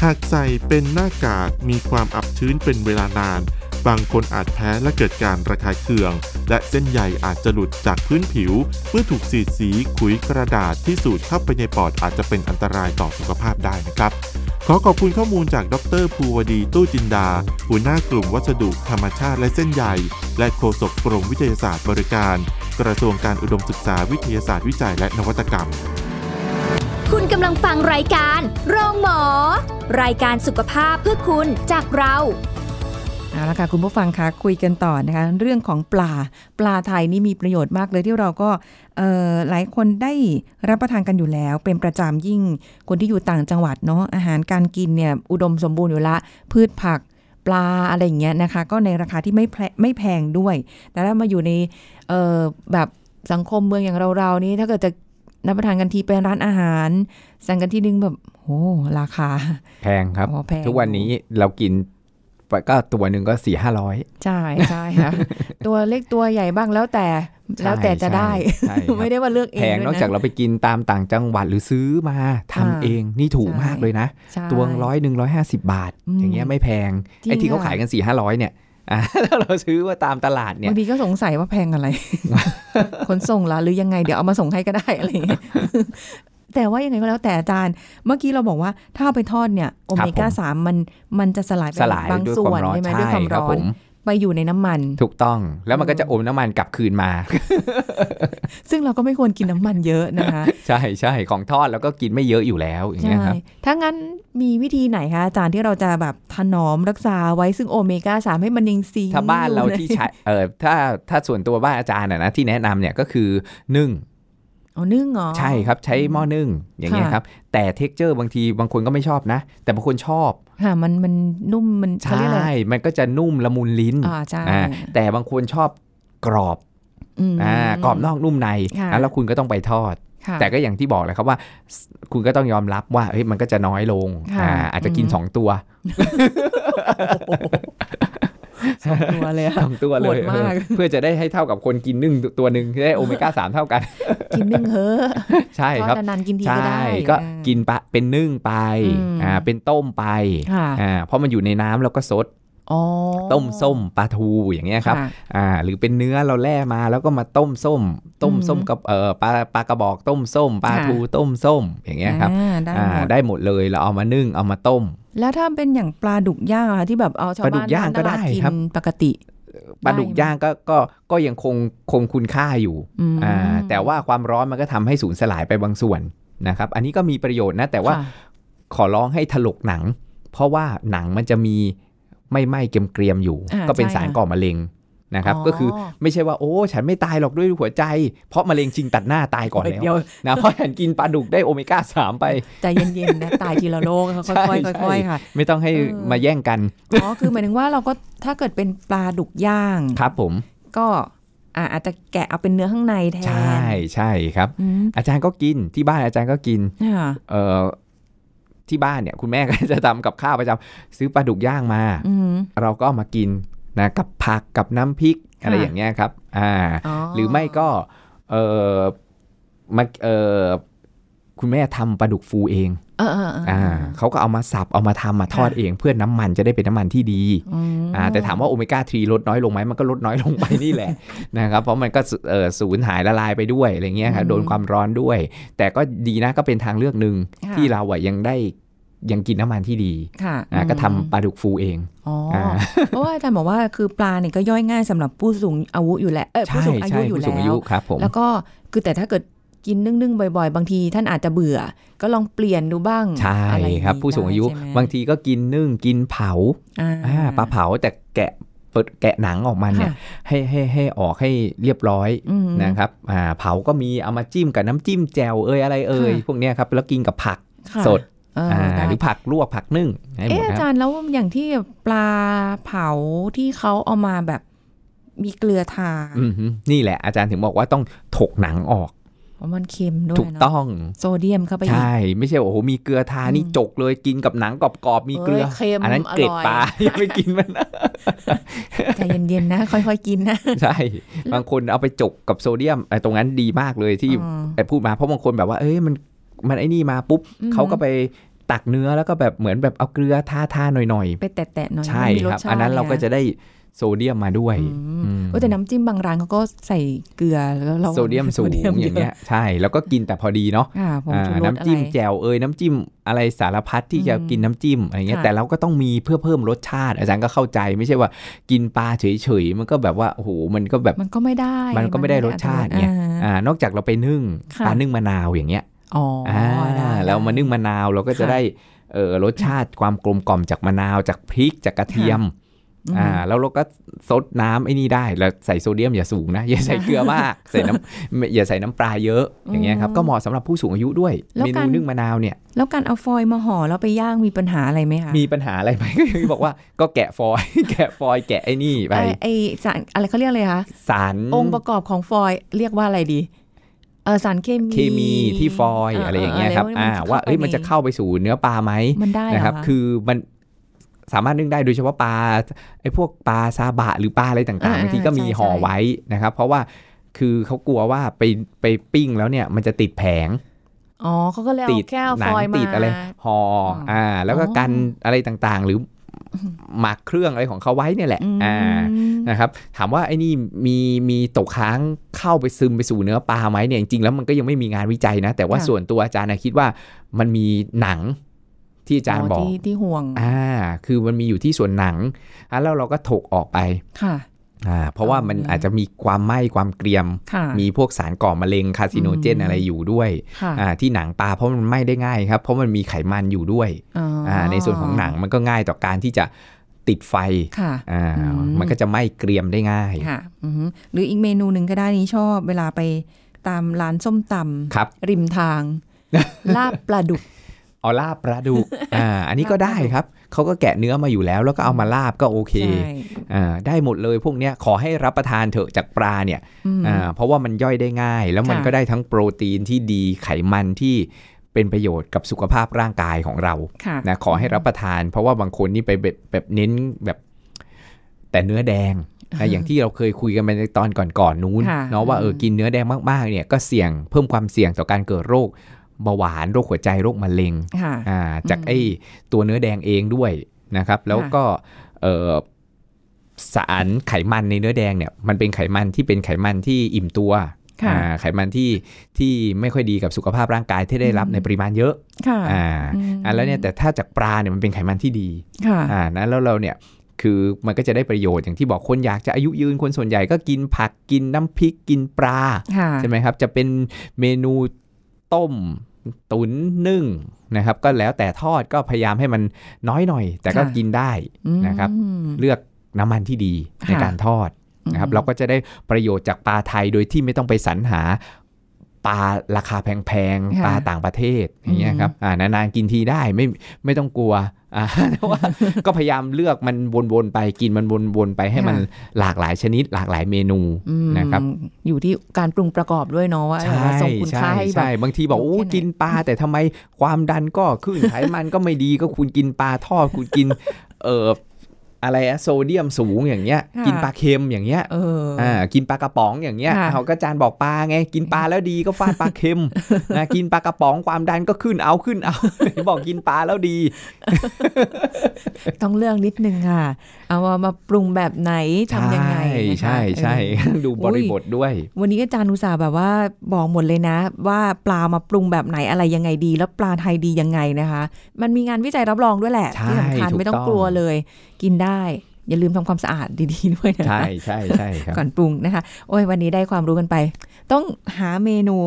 [SPEAKER 4] หากใส่เป็นหน้ากากมีความอับชื้นเป็นเวลานาน บางคนอาจแพ้และเกิดการระคายเคือง และเส้นใยอาจจะหลุดจากพื้นผิว เมื่อถูกสีดสีขุยกระดาษที่สูดเข้าไปในปอดอาจจะเป็นอันตรายต่อสุขภาพได้นะครับ ขอขอบคุณข้อมูลจากดรภูวดีตู้จินดา หัวหน้ากลุ่มวัสดุธรรมชาติและเส้นใยและโฆษกกรมวิทยาศาสตร์บริการ กระทรวงการอุดมศึกษาวิทยาศาสตร์วิจัยและนวัตกรรม
[SPEAKER 3] คุณกำลังฟังรายการ โรงหมอ รายการสุขภาพเพื่อคุณจากเรา
[SPEAKER 1] เอาละค่ะคุณผู้ฟังคะคุยกันต่อนะคะเรื่องของปลาปลาไทยนี่มีประโยชน์มากเลยที่เราก็เอ่อหลายคนได้รับประทานกันอยู่แล้ว เป็นประจำยิ่งคนที่อยู่ต่างจังหวัดเนาะอาหารการกินเนี่ยอุดมสมบูรณ์อยู่ละ พืชผักปลาอะไรอย่างเงี้ยนะคะ ก็ในราคาที่ไม่แพงไม่แพงด้วย แต่ถ้ามาอยู่ในเอ่อแบบสังคมเมืองอย่างเราๆนี้ถ้าเกิดจะรับประทานกันทีเป็นร้านอาหาร สั่งกันทีนึงแบบโหราคา
[SPEAKER 2] แพงครับ
[SPEAKER 1] อ๋อแพง
[SPEAKER 2] ทุกวันนี้เรากินไป ก็ตัวหนึ่งก็สี่ห้าร้อย
[SPEAKER 1] ใช่ใช่ค่ะตัวเล็กตัวใหญ่บ้างแล้วแต่แล้วแต่จะได้
[SPEAKER 2] ใช่ครับ
[SPEAKER 1] ไม่ได้ว่าเลือกเอง
[SPEAKER 2] แพง
[SPEAKER 1] ด้วย
[SPEAKER 2] นอกจากเราไปกินตามต่างจังหวัดหรือซื้อมาทำ
[SPEAKER 1] อ่า
[SPEAKER 2] เองนี่ถูก
[SPEAKER 1] ใช่
[SPEAKER 2] มากเลยนะ
[SPEAKER 1] ใช่
[SPEAKER 2] ตัวร้อยหนึ่งร้อยห้าสิบาท
[SPEAKER 1] อืม
[SPEAKER 2] อย่างเงี้ยไม่แพง
[SPEAKER 1] จริง
[SPEAKER 2] ไอ้ที่เขา
[SPEAKER 1] ค่ะ
[SPEAKER 2] ขายกันสี่ห้าร้อยเนี่ยอ่าถ้าเราซื้อว่าตามตลาดเนี่ย
[SPEAKER 1] บางทีก็สงสัยว่าแพงอะไร ขนส่งละหรือยังไงเดี๋ยวเอามาส่งให้ก็ได้อะไรอย่างเงี้ย แต่ว่ายังไงก็แล้วแต่อาจารย์ เมื่อกี้เราบอกว่าถ้าเอาไปทอดเนี่ยโอเมก้าสามมันมันจะสลายไป
[SPEAKER 2] สลาย
[SPEAKER 1] บาง
[SPEAKER 2] ด้วย
[SPEAKER 1] ส่
[SPEAKER 2] คววานมร้อน
[SPEAKER 1] ใช่ไหม
[SPEAKER 2] ใช่
[SPEAKER 1] ด้วยความ
[SPEAKER 2] ครั
[SPEAKER 1] ร้
[SPEAKER 2] บ
[SPEAKER 1] อน
[SPEAKER 2] ผม
[SPEAKER 1] ไปอยู่ในน้ำมัน
[SPEAKER 2] ถูกต้องแล้วมันก็จะอมน้ำมันกลับคืนมา
[SPEAKER 1] ซึ่งเราก็ไม่ควรกินน้ำมันเยอะนะคะ
[SPEAKER 2] ใช่ใช่ของทอดแล้วก็กินไม่เยอะอยู่แล้วอย่าง
[SPEAKER 1] ใช่
[SPEAKER 2] เงี้ยครับ
[SPEAKER 1] ถ้างั้นมีวิธีไหนคะอาจารย์ที่เราจะแบบถนอมรักษาไว้ซึ่งโอเมก้าสามให้มันยังซี
[SPEAKER 2] ถ้าบ้านเรา
[SPEAKER 1] อยู่
[SPEAKER 2] ที่ใช้เออถ้าถ้าส่วนตัวบ้านอาจารย์อะนะที่แนะนำเนี่ยก็คือนึ่ง
[SPEAKER 1] อ๋อนึ่งเหรอ
[SPEAKER 2] ใช่ครับใช้หม้อนึ่งอย่างเงี้ย
[SPEAKER 1] ค่ะ
[SPEAKER 2] ครับ แต่เท็กเจอร์บางทีบางคนก็ไม่ชอบนะ แต่บางคนชอบ
[SPEAKER 1] ค่ะมันมันนุ่มมันเขา
[SPEAKER 2] ใช่
[SPEAKER 1] เรียกอะไร
[SPEAKER 2] มันก็จะนุ่มละมุนลิ้น
[SPEAKER 1] อ่าใช่
[SPEAKER 2] อ่าแต่บางคนชอบกรอบ
[SPEAKER 1] อืม
[SPEAKER 2] อ่ากรอบนอกนุ่มใน
[SPEAKER 1] ค่ะ
[SPEAKER 2] แล้วคุณก็ต้องไปทอด
[SPEAKER 1] ค่ะ
[SPEAKER 2] แต่ก็อย่างที่บอกเลยครับว่า คุณก็ต้องยอมรับว่าเฮ้ยมันก็จะน้อยลง
[SPEAKER 1] ค่ะ
[SPEAKER 2] อ่าอาจจะกิน
[SPEAKER 1] อืม
[SPEAKER 2] สองตัว
[SPEAKER 1] สองตัวเลย
[SPEAKER 2] ส
[SPEAKER 1] อะ
[SPEAKER 2] องตัวเล
[SPEAKER 1] โห
[SPEAKER 2] ย
[SPEAKER 1] ดมาก
[SPEAKER 2] เออเพื่อจะได้ให้เท่ากับคนกินนึ่งตัวหนึ่งได้โอเมก้าสามเท่ากัน
[SPEAKER 1] กินนึ่งเฮ้อะ
[SPEAKER 2] ใช่
[SPEAKER 1] ทอ
[SPEAKER 2] ครับ
[SPEAKER 1] ดนานๆกินที
[SPEAKER 2] ใช่
[SPEAKER 1] ก็ได้
[SPEAKER 2] ก็
[SPEAKER 1] เออ
[SPEAKER 2] กินปะเป็นนึ่งไป
[SPEAKER 1] อืม
[SPEAKER 2] อ่าเป็นต้มไป
[SPEAKER 1] ค่ะ
[SPEAKER 2] อ่าเพราะมันอยู่ในน้ำแล้วก็ซด
[SPEAKER 1] อ๋อ
[SPEAKER 2] ต้มส้มปลาทูอย่างเงี้ยครับะอ่าหรือเป็นเนื้อเราแล่มาแล้วก็มาต้มส้ม ต้ม
[SPEAKER 1] อืม
[SPEAKER 2] ส้มกับเอ่อปลาปลากระบอกต้มส้ม ปลา
[SPEAKER 1] ค่ะ
[SPEAKER 2] ทูต้มส้มอย่างเงี้ยครับ
[SPEAKER 1] อ่าได้
[SPEAKER 2] อ่า
[SPEAKER 1] หมด
[SPEAKER 2] ได้หมดเลยเราเอามานึ่งเอามาต้ม
[SPEAKER 1] แล้วถ้าเป็นอย่างปลาดุกย่างอะคะที่แบบเอาชาว
[SPEAKER 2] ปลาดุ
[SPEAKER 1] บ้ากน
[SPEAKER 2] ย่างก็
[SPEAKER 1] ตล
[SPEAKER 2] ได้
[SPEAKER 1] กิน
[SPEAKER 2] ครับ
[SPEAKER 1] ปกติ
[SPEAKER 2] ปลาดุก
[SPEAKER 1] ได้ไหม
[SPEAKER 2] ย่างก็ก็ก็ยังคงคงคุณค่าอยู่
[SPEAKER 1] อืม
[SPEAKER 2] อ่าแต่ว่าความร้อนมันก็ทำให้สูญสลายไปบางส่วนนะครับ อันนี้ก็มีประโยชน์นะแต่ว่า
[SPEAKER 1] ค่ะ
[SPEAKER 2] ขอร้องให้ถลกหนัง เพราะว่าหนังมันจะมีไม่ไหม้เกรียมๆอยู่
[SPEAKER 1] อ่า
[SPEAKER 2] ก็เป็น
[SPEAKER 1] ใช่
[SPEAKER 2] สาร
[SPEAKER 1] ค่ะ
[SPEAKER 2] ก่อมะเร็ง นะครับ
[SPEAKER 1] อ๋อ
[SPEAKER 2] ก็คือไม่ใช่ว่าโอ้ ฉันไม่ตายหรอกด้วยหัวใจ เพราะมะเร็งจริงตัดหน้าตายก่อนแล้ว
[SPEAKER 1] เดี๋ยว
[SPEAKER 2] นะเพราะฉันกินปลาดุกได้โอเมก้าสามไป
[SPEAKER 1] ใจเย็นๆนะตายทีละโลกค่
[SPEAKER 2] ใช่
[SPEAKER 1] อย
[SPEAKER 2] ใช่
[SPEAKER 1] ๆค่อยๆค่ะ
[SPEAKER 2] ไม่ต้องให้
[SPEAKER 1] เออ
[SPEAKER 2] มาแย่งกัน
[SPEAKER 1] อ๋อคือหมายถึงว่าเราก็ถ้าเกิดเป็นปลาดุกย่าง
[SPEAKER 2] ครับผม
[SPEAKER 1] ก็อ่าอาจจะแกะเอาเป็นเนื้อข้างในแทน
[SPEAKER 2] ใช่ใช่ครับ
[SPEAKER 1] อืม
[SPEAKER 2] อาจารย์ก็กินที่บ้านอาจารย์ก็กิน
[SPEAKER 1] ค่ะ
[SPEAKER 2] เอ่อที่บ้านเนี่ยคุณแม่ก็จะทำกับข้าวประจำซื้อปลาดุกย่างมา
[SPEAKER 1] อืม
[SPEAKER 2] เราก็เอามากิน นะกับผักกับน้ำพริกอะไร
[SPEAKER 1] ค่ะ
[SPEAKER 2] อย่างเงี้ยครับอ่า
[SPEAKER 1] อ๋อ
[SPEAKER 2] หรือไม่ก็เออมาเออคุณแม่ทำปลาดุกฟูเอง
[SPEAKER 1] เออเออเออ
[SPEAKER 2] อ่าเขาก็เอามาสับเอามาทำมาทอด
[SPEAKER 1] ค่ะ
[SPEAKER 2] เอง เพื่อน้ำมันจะได้เป็นน้ำมันที่ดี
[SPEAKER 1] อืม
[SPEAKER 2] อ่าแต่ถามว่าโอเมก้า3ลดน้อยลงไหมมันก็ลดน้อยลงไปนี่แหละนะครับเพราะมันก็สเออสูญหายละลายไปด้วยอะไรเงี้ยครับโดนความร้อนด้วย แต่ก็ดีนะก็เป็นทางเลือกหนึ่ง
[SPEAKER 1] ค่ะ
[SPEAKER 2] ที่เราอะยังได้ ยังกินน้ำมันที่ดี
[SPEAKER 1] ค่ะ
[SPEAKER 2] อ่าก็ทำ
[SPEAKER 1] อืม
[SPEAKER 2] ปลาดุกฟูเอง
[SPEAKER 1] อ๋ออาเพราะว่าอาจารย์บอกว่าคือปลาเนี่ยก็ย่อยง่ายสำหรับผู้สูงอายุอยู่แล้วเออผู้
[SPEAKER 2] ใช่
[SPEAKER 1] สูงอายุ
[SPEAKER 2] ใช่
[SPEAKER 1] อยู่
[SPEAKER 2] ผู้สูง
[SPEAKER 1] แล้
[SPEAKER 2] อายุ
[SPEAKER 1] ว
[SPEAKER 2] ครับผม
[SPEAKER 1] แล้วก็คือแต่ถ้าเกิดกินนึ่งๆบ่อย ๆ บางทีท่านอาจจะเบื่อ ก็ลองเปลี่ยนดูบ้าง
[SPEAKER 2] ใช่
[SPEAKER 1] อะไรอย่าง
[SPEAKER 2] ครับ
[SPEAKER 1] นี้
[SPEAKER 2] ผู้สูงอายุ
[SPEAKER 1] ได้ใช่ไหม
[SPEAKER 2] บางทีก็กินนึ่งกินเผา
[SPEAKER 1] อ่า
[SPEAKER 2] อ่าปลาเผาแต่แกะเปิดแกะหนังออกมาเนี่ย
[SPEAKER 1] ค่ะ
[SPEAKER 2] ให้ให้ให้ออกให้เรียบร้อย
[SPEAKER 1] อืม
[SPEAKER 2] นะครับอ่าเผาก็มีเอามาจิ้มกับน้ำจิ้มแจ่วเอยอะไรเอย
[SPEAKER 1] ค่ะ
[SPEAKER 2] พวกเนี้ยครับแล้วกินกับผัก
[SPEAKER 1] ค่ะ
[SPEAKER 2] สด
[SPEAKER 1] เออ
[SPEAKER 2] อ่า
[SPEAKER 1] ได้
[SPEAKER 2] หรือผักลวกผักนึ่งให้หม
[SPEAKER 1] เอ๊ะ
[SPEAKER 2] ด
[SPEAKER 1] อา
[SPEAKER 2] นะ
[SPEAKER 1] จารย์แล้วอย่างที่ปลาเผาที่เขาเอามาแบบมีเกลือทา
[SPEAKER 2] อืมฮึนี่แหละอาจารย์ถึงบอกว่าต้องถกหนังออก
[SPEAKER 1] เพราะมันเค็มด้วย
[SPEAKER 2] ถูก
[SPEAKER 1] เนาะ
[SPEAKER 2] ต้อง
[SPEAKER 1] โซเดียมเข้าไปอีก
[SPEAKER 2] ใช่ ไม่ใช่ว่าโอ้โหมีเกลือทานี่
[SPEAKER 1] อืม
[SPEAKER 2] จกเลยกินกับหนังกรอบๆมีเกลือ
[SPEAKER 1] เอ้ยเค็ม
[SPEAKER 2] อันนั้นเกล็ด
[SPEAKER 1] อร่อย
[SPEAKER 2] ปลาอย่าไปกินมันนะ
[SPEAKER 1] ใจเย็นๆนะ ค่อยๆกินนะ
[SPEAKER 2] ใช่บางคนเอาไปจกกับโซเดียมไอ้ตรงนั้นดีมากเลยที่
[SPEAKER 1] อืม
[SPEAKER 2] ไอ้พูดมาเพราะบางคนแบบว่าเอ้ยมันมันไอ้นี่มาปุ๊บ
[SPEAKER 1] อืม
[SPEAKER 2] เขาก็ไป ตักเนื้อแล้วก็แบบเหมือนแบบเอาเกลือทาทาๆหน่อย
[SPEAKER 1] ไปแตะๆหน่อย
[SPEAKER 2] ๆใช่
[SPEAKER 1] มันมีส
[SPEAKER 2] ครับ
[SPEAKER 1] ชติ
[SPEAKER 2] อันนั้นเราก็
[SPEAKER 1] ย
[SPEAKER 2] จะได้โซเดียมมาด้วย
[SPEAKER 1] อืม
[SPEAKER 2] อืม
[SPEAKER 1] เออแต่น้ำจิ้มบางร้านเขาก็ใส่เกลือแล้วเรา
[SPEAKER 2] โซเดียมสูงอย่างเงี้ยใช่ แล้วก็กินแต่พอดีเนาะ
[SPEAKER 1] ค่ะผง
[SPEAKER 2] อ่า
[SPEAKER 1] ชูรส
[SPEAKER 2] น้ำจิ้ม
[SPEAKER 1] อะไร
[SPEAKER 2] แจ่วเอยน้ำจิ้มอะไรสารพัดที่จะ
[SPEAKER 1] อืม
[SPEAKER 2] กินน้ำจิ้มอะไรเงี้ย
[SPEAKER 1] ค่ะ
[SPEAKER 2] แต่เราก็ต้องมีเพื่อเพิ่มรสชาติ อาจารย์ก็เข้าใจไม่ใช่ว่ากินปลาเฉยๆมันก็แบบว่าโอ้โหมันก็แบบ
[SPEAKER 1] มันก็ไม่ได้
[SPEAKER 2] มันก็ไม่ได้รสชาติไง
[SPEAKER 1] อ่า
[SPEAKER 2] อ่านอกจากเราไปนึ่ง
[SPEAKER 1] ค่ะ
[SPEAKER 2] ปลานึ่งมะนาวอย่างเงี้ย
[SPEAKER 1] อ๋ออ่
[SPEAKER 2] อ่า
[SPEAKER 1] ได้
[SPEAKER 2] แล้วมานึ่งมะนาวเราก็จะ
[SPEAKER 1] ค่ะ
[SPEAKER 2] ได้เออรสชาติความกลมกล่อมจากมะนาวจากพริกจากกระเทียม
[SPEAKER 1] อืม
[SPEAKER 2] อ่าแล้วเราก็ซดน้ำไอ้นี่ได้ แล้วใส่โซเดียมอย่าสูงนะ อย่าใส่เกลือมาก ใส่น้ำอย่าใส่น้ำปลาเยอะ อย่างเงี้ยครับ
[SPEAKER 1] อืม
[SPEAKER 2] ก็เหมาะสำหรับผู้สูงอายุด้วย
[SPEAKER 1] แล้ว
[SPEAKER 2] เมนู
[SPEAKER 1] การ
[SPEAKER 2] นึ่งมะนาวเนี่ย
[SPEAKER 1] แล้วการเอาฟอยล์มาห่อแล้วไปย่างมีปัญหาอะไรไหมคะ
[SPEAKER 2] มีปัญหาอะไรไหมบอกว่าก็แกะฟอยล์แกะฟอยล์แกะไอ้นี่ไป
[SPEAKER 1] ไอ้ไอสารอะไรเขาเรียกอะไรคะ
[SPEAKER 2] สาร
[SPEAKER 1] องค์ประกอบของฟอยล์เรียกว่าอะไรดีเออ สารเคมี
[SPEAKER 2] เคมีที่ฟอยล์อะไรอย่างเงี้ยครับอ่าว่าเอ้ยมันจะเข้าไปสู่เนื้อปลาไหม
[SPEAKER 1] มันได้เหอ
[SPEAKER 2] นะครับะคือมันสามารถนึ่งได้โดยเฉพาะปลาไอ้พวกปลาซาบะหรือปลาอะไรต่าง
[SPEAKER 1] อ่า
[SPEAKER 2] ๆบางทีก็มี
[SPEAKER 1] ใช่
[SPEAKER 2] ห่อ
[SPEAKER 1] ใช่
[SPEAKER 2] ไว้นะครับ เพราะว่าคือเขากลัวว่าไปไปปิ้งแล้วเนี่ยมันจะติดแผง
[SPEAKER 1] อ๋อเขาก็เลย
[SPEAKER 2] ติ
[SPEAKER 1] เอา
[SPEAKER 2] ด
[SPEAKER 1] แค่เอา
[SPEAKER 2] หนั
[SPEAKER 1] ฟ
[SPEAKER 2] ง
[SPEAKER 1] อยล์มา
[SPEAKER 2] ติดอะไรห่ออ่า แล้วก็
[SPEAKER 1] อ๋อ
[SPEAKER 2] กันอะไรต่างๆ หรือ หมักเครื่องอะไรของเขาไว้เนี่ยแหละ
[SPEAKER 1] อืม
[SPEAKER 2] อ่านะครับถามว่าไอ้นี่มีมีตกค้างเข้าไปซึมไปสู่เนื้อปลาไหมเนี่ยจริงๆแล้วมันก็ยังไม่มีงานวิจัยนะ แต่ว่า
[SPEAKER 1] ค่ะ
[SPEAKER 2] ส่วนตัวอาจารย์นะคิดว่ามันมีหนังที่อาจารย์บอก
[SPEAKER 1] ที่ที่ห่วง
[SPEAKER 2] อ่าคือมันมีอยู่ที่ส่วนหนังอะแล้วเราก็ถกออกไป
[SPEAKER 1] ค่ะ
[SPEAKER 2] อ่าเพราะว่ามัน
[SPEAKER 1] อ๋ออ
[SPEAKER 2] อาจจะมีความไหม้ความเกรียม
[SPEAKER 1] ค่ะ
[SPEAKER 2] มีพวกสารก่อมะเร็งคาซิโนเจน
[SPEAKER 1] อืม
[SPEAKER 2] อะไรอยู่ด้วย
[SPEAKER 1] ค่ะ
[SPEAKER 2] อ่าที่หนังปลาเพราะมันไหม้ได้ง่ายครับ เพราะมันมีไขมันอยู่ด้วย
[SPEAKER 1] อ๋ออ่า
[SPEAKER 2] ในส่วนของหนังมันก็ง่ายต่อการที่จะติดไฟ
[SPEAKER 1] ค่ะ
[SPEAKER 2] อ่า
[SPEAKER 1] อืม
[SPEAKER 2] มันก็จะไหม้เกรียมได้ง่าย
[SPEAKER 1] ค่ะอือหือหรืออีกเมนูหนึ่งก็ได้นี้ชอบเวลาไปตามร้านส้มตำ
[SPEAKER 2] ครับ
[SPEAKER 1] ริมทาง ลาบปลาดุก
[SPEAKER 2] เอาลาบปลาดุกอ่า อันนี้ก็ได้ครับ เขาก็แกะเนื้อมาอยู่แล้ว แล้วก็เอามาลาบก็โอเค
[SPEAKER 1] ใช่
[SPEAKER 2] อ่าได้หมดเลยพวกเนี้ยขอให้รับประทานเถอะจากปลาเนี่ย
[SPEAKER 1] อืม
[SPEAKER 2] อ่าเพราะว่ามันย่อยได้ง่าย แล้วมัน
[SPEAKER 1] ค่ะ
[SPEAKER 2] ก็ได้ทั้งโปรตีนที่ดีไขมันที่เป็นประโยชน์กับสุขภาพร่างกายของเรา
[SPEAKER 1] ค่ะ
[SPEAKER 2] นะขอให้รับประทาน เพราะว่าบางคนนี่ไปแบบแบบเน้นแบบแต่เนื้อแดงนะอย่างที่เราเคยคุยกันไปในตอนก่อนๆนู้น
[SPEAKER 1] ค่ะ
[SPEAKER 2] เนาะว่าเออกินเนื้อแดงมากๆเนี่ยก็เสี่ยงเพิ่มความเสี่ยงต่อการเกิดโรค เบาหวานโรคหัวใจโรคมะเร็ง
[SPEAKER 1] ค่ะ
[SPEAKER 2] อ่าจาก
[SPEAKER 1] อืม
[SPEAKER 2] ไอ้ตัวเนื้อแดงเองด้วยนะครับ แล้ว
[SPEAKER 1] ค่ะ
[SPEAKER 2] ก็เอ่อสารไขมันในเนื้อแดงเนี่ยมันเป็นไขมันที่เป็นไขมันที่อิ่มตัว
[SPEAKER 1] ค่ะ
[SPEAKER 2] อ่าไขมันที่ที่ไม่ค่อยดีกับสุขภาพร่างกายที่ได้รับ
[SPEAKER 1] อืม
[SPEAKER 2] ในปริมาณเยอะ
[SPEAKER 1] ค่ะ
[SPEAKER 2] อ่า
[SPEAKER 1] อืม
[SPEAKER 2] อ่าแล้วเนี่ยแต่ถ้าจากปลาเนี่ยมันเป็นไขมันที่ดี
[SPEAKER 1] ค่ะ
[SPEAKER 2] อ่านะแล้วเราเนี่ยคือมันก็จะได้ประโยชน์อย่างที่บอกคนอยากจะอายุยืนคนส่วนใหญ่ก็กินผักกินน้ำพริกกินปลา
[SPEAKER 1] ค่ะ
[SPEAKER 2] ใช่ไหมครับ จะเป็นเมนูต้ม ตุนนึ่งนะครับ ก็แล้วแต่ทอดก็พยายามให้มันน้อยหน่อย แต่ก็
[SPEAKER 1] ค่ะ
[SPEAKER 2] กินได้
[SPEAKER 1] อืม
[SPEAKER 2] นะครับ เลือกน้ำมันที่ดีใน
[SPEAKER 1] ค่ะ
[SPEAKER 2] การทอดนะครับ
[SPEAKER 1] อืม
[SPEAKER 2] เราก็จะได้ประโยชน์จากปลาไทยโดยที่ไม่ต้องไปสรรหา ปลาราคาแพงๆ
[SPEAKER 1] ค่ะ
[SPEAKER 2] ปลาต่างประเทศอย่างเงี้ยครับอ่านานๆกินทีได้ไม่ไม่ต้องกลัวอ่าแต่ว่าก็พยายามเลือกมันวนๆไปกินมันวนๆไปให้มัน
[SPEAKER 1] ค่ะ
[SPEAKER 2] หลากหลายชนิด หลากหลายเมนู
[SPEAKER 1] อืม
[SPEAKER 2] นะครับ
[SPEAKER 1] อยู่ที่การปรุงประกอบด้วยเนาะว่า
[SPEAKER 2] ใช่
[SPEAKER 1] ว่าส่งคุณค่า
[SPEAKER 2] ใช่
[SPEAKER 1] ให้แบบ
[SPEAKER 2] ใช่บางทีบอก
[SPEAKER 1] โอเค
[SPEAKER 2] โอ้
[SPEAKER 1] ไหน
[SPEAKER 2] กินปลาแต่ทำไมความดันก็ขึ้นไขมันก็ไม่ดีก็คุณกินปลาทอดคุณกินเอ่อ อะไรอะโซเดียมสูงอย่างเงี้ย
[SPEAKER 1] ค่ะ
[SPEAKER 2] กินปลาเค็มอย่างเงี้ย
[SPEAKER 1] เอออ
[SPEAKER 2] อ่ากินปลากระป๋องอย่างเงี้ย
[SPEAKER 1] ค่ะ
[SPEAKER 2] เขาก็จานบอกปลาไง กินปลาแล้วดีก็ฟาดปลาเค็มนะกินปลากระป๋องความดันก็ขึ้นเอาขึ้นเอาบอกกินปลาแล้วดี
[SPEAKER 1] ต้องเลือกนิดนึงค่ะ เอาว่ามาปรุงแบบไหนทำยังไงนะคะ
[SPEAKER 2] ใช่ใช่
[SPEAKER 1] เออ
[SPEAKER 2] ใช่ดูบริบทด้วย
[SPEAKER 1] วันนี้อาจารย์อุตสาห์แบบว่าบอกหมดเลยนะ ว่าปลามาปรุงแบบไหนอะไรยังไงดี แล้วปลาไทยดียังไงนะคะ มันมีงานวิจัยรับรองด้วยแหละ
[SPEAKER 2] ใช่
[SPEAKER 1] ที่สำคัญ
[SPEAKER 2] ถูก
[SPEAKER 1] ไม่ต้อง
[SPEAKER 2] ต้อง
[SPEAKER 1] กลัวเลย กินได้อย่าลืมทำความสะอาดดีๆด้วยนะ
[SPEAKER 2] ใช่ใช่ใช่ครับ
[SPEAKER 1] ก่อนปรุงนะคะ โอ้ยวันนี้ได้ความรู้กันไป ต้องหาเมนู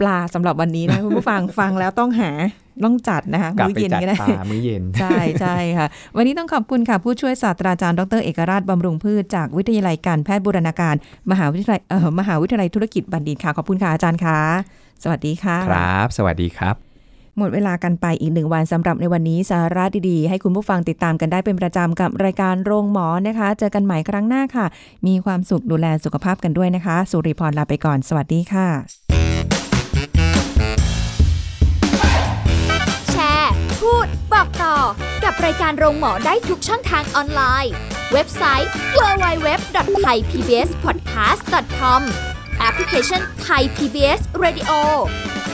[SPEAKER 1] ปลาสำหรับวันนี้นะคุณผู้ฟังฟังแล้วต้องหาต้องจัดนะคะ
[SPEAKER 2] กลับ
[SPEAKER 1] มื้อ
[SPEAKER 2] ไป
[SPEAKER 1] เย็น
[SPEAKER 2] จัด
[SPEAKER 1] ก็ได้
[SPEAKER 2] ปลามื้อเย็น
[SPEAKER 1] ใช่ใช่ค่ะ วันนี้ต้องขอบคุณค่ะ ผู้ช่วยศาสตราจารย์ดรเอกราชบำรุงพืชจากวิทยาลัยการแพทย์บูรณาการ มหาวิทยาลัยเอ่อมหาวิทยาลัยธุรกิจบัณฑิตค่ะ ขอบคุณค่ะอาจารย์ค่ะ สวัสดีค่ะ
[SPEAKER 2] ครับ สวัสดีครับ
[SPEAKER 1] หมดเวลากันไปอีกหนึ่งวันสำหรับในวันนี้สาระดีๆ ให้คุณผู้ฟังติดตามกันได้เป็นประจำกับรายการโรงหมอนะคะ เจอกันใหม่ครั้งหน้าค่ะ มีความสุขดูแลสุขภาพกันด้วยนะคะ สุริพรลาไปก่อน สวัสดีค่ะ
[SPEAKER 3] แชร์ พูด บอกต่อ กับรายการโรงหมอได้ทุกช่องทางออนไลน์ เว็บไซต์ www.thaipbspodcast.com แอปพลิเคชัน Thai PBS Radio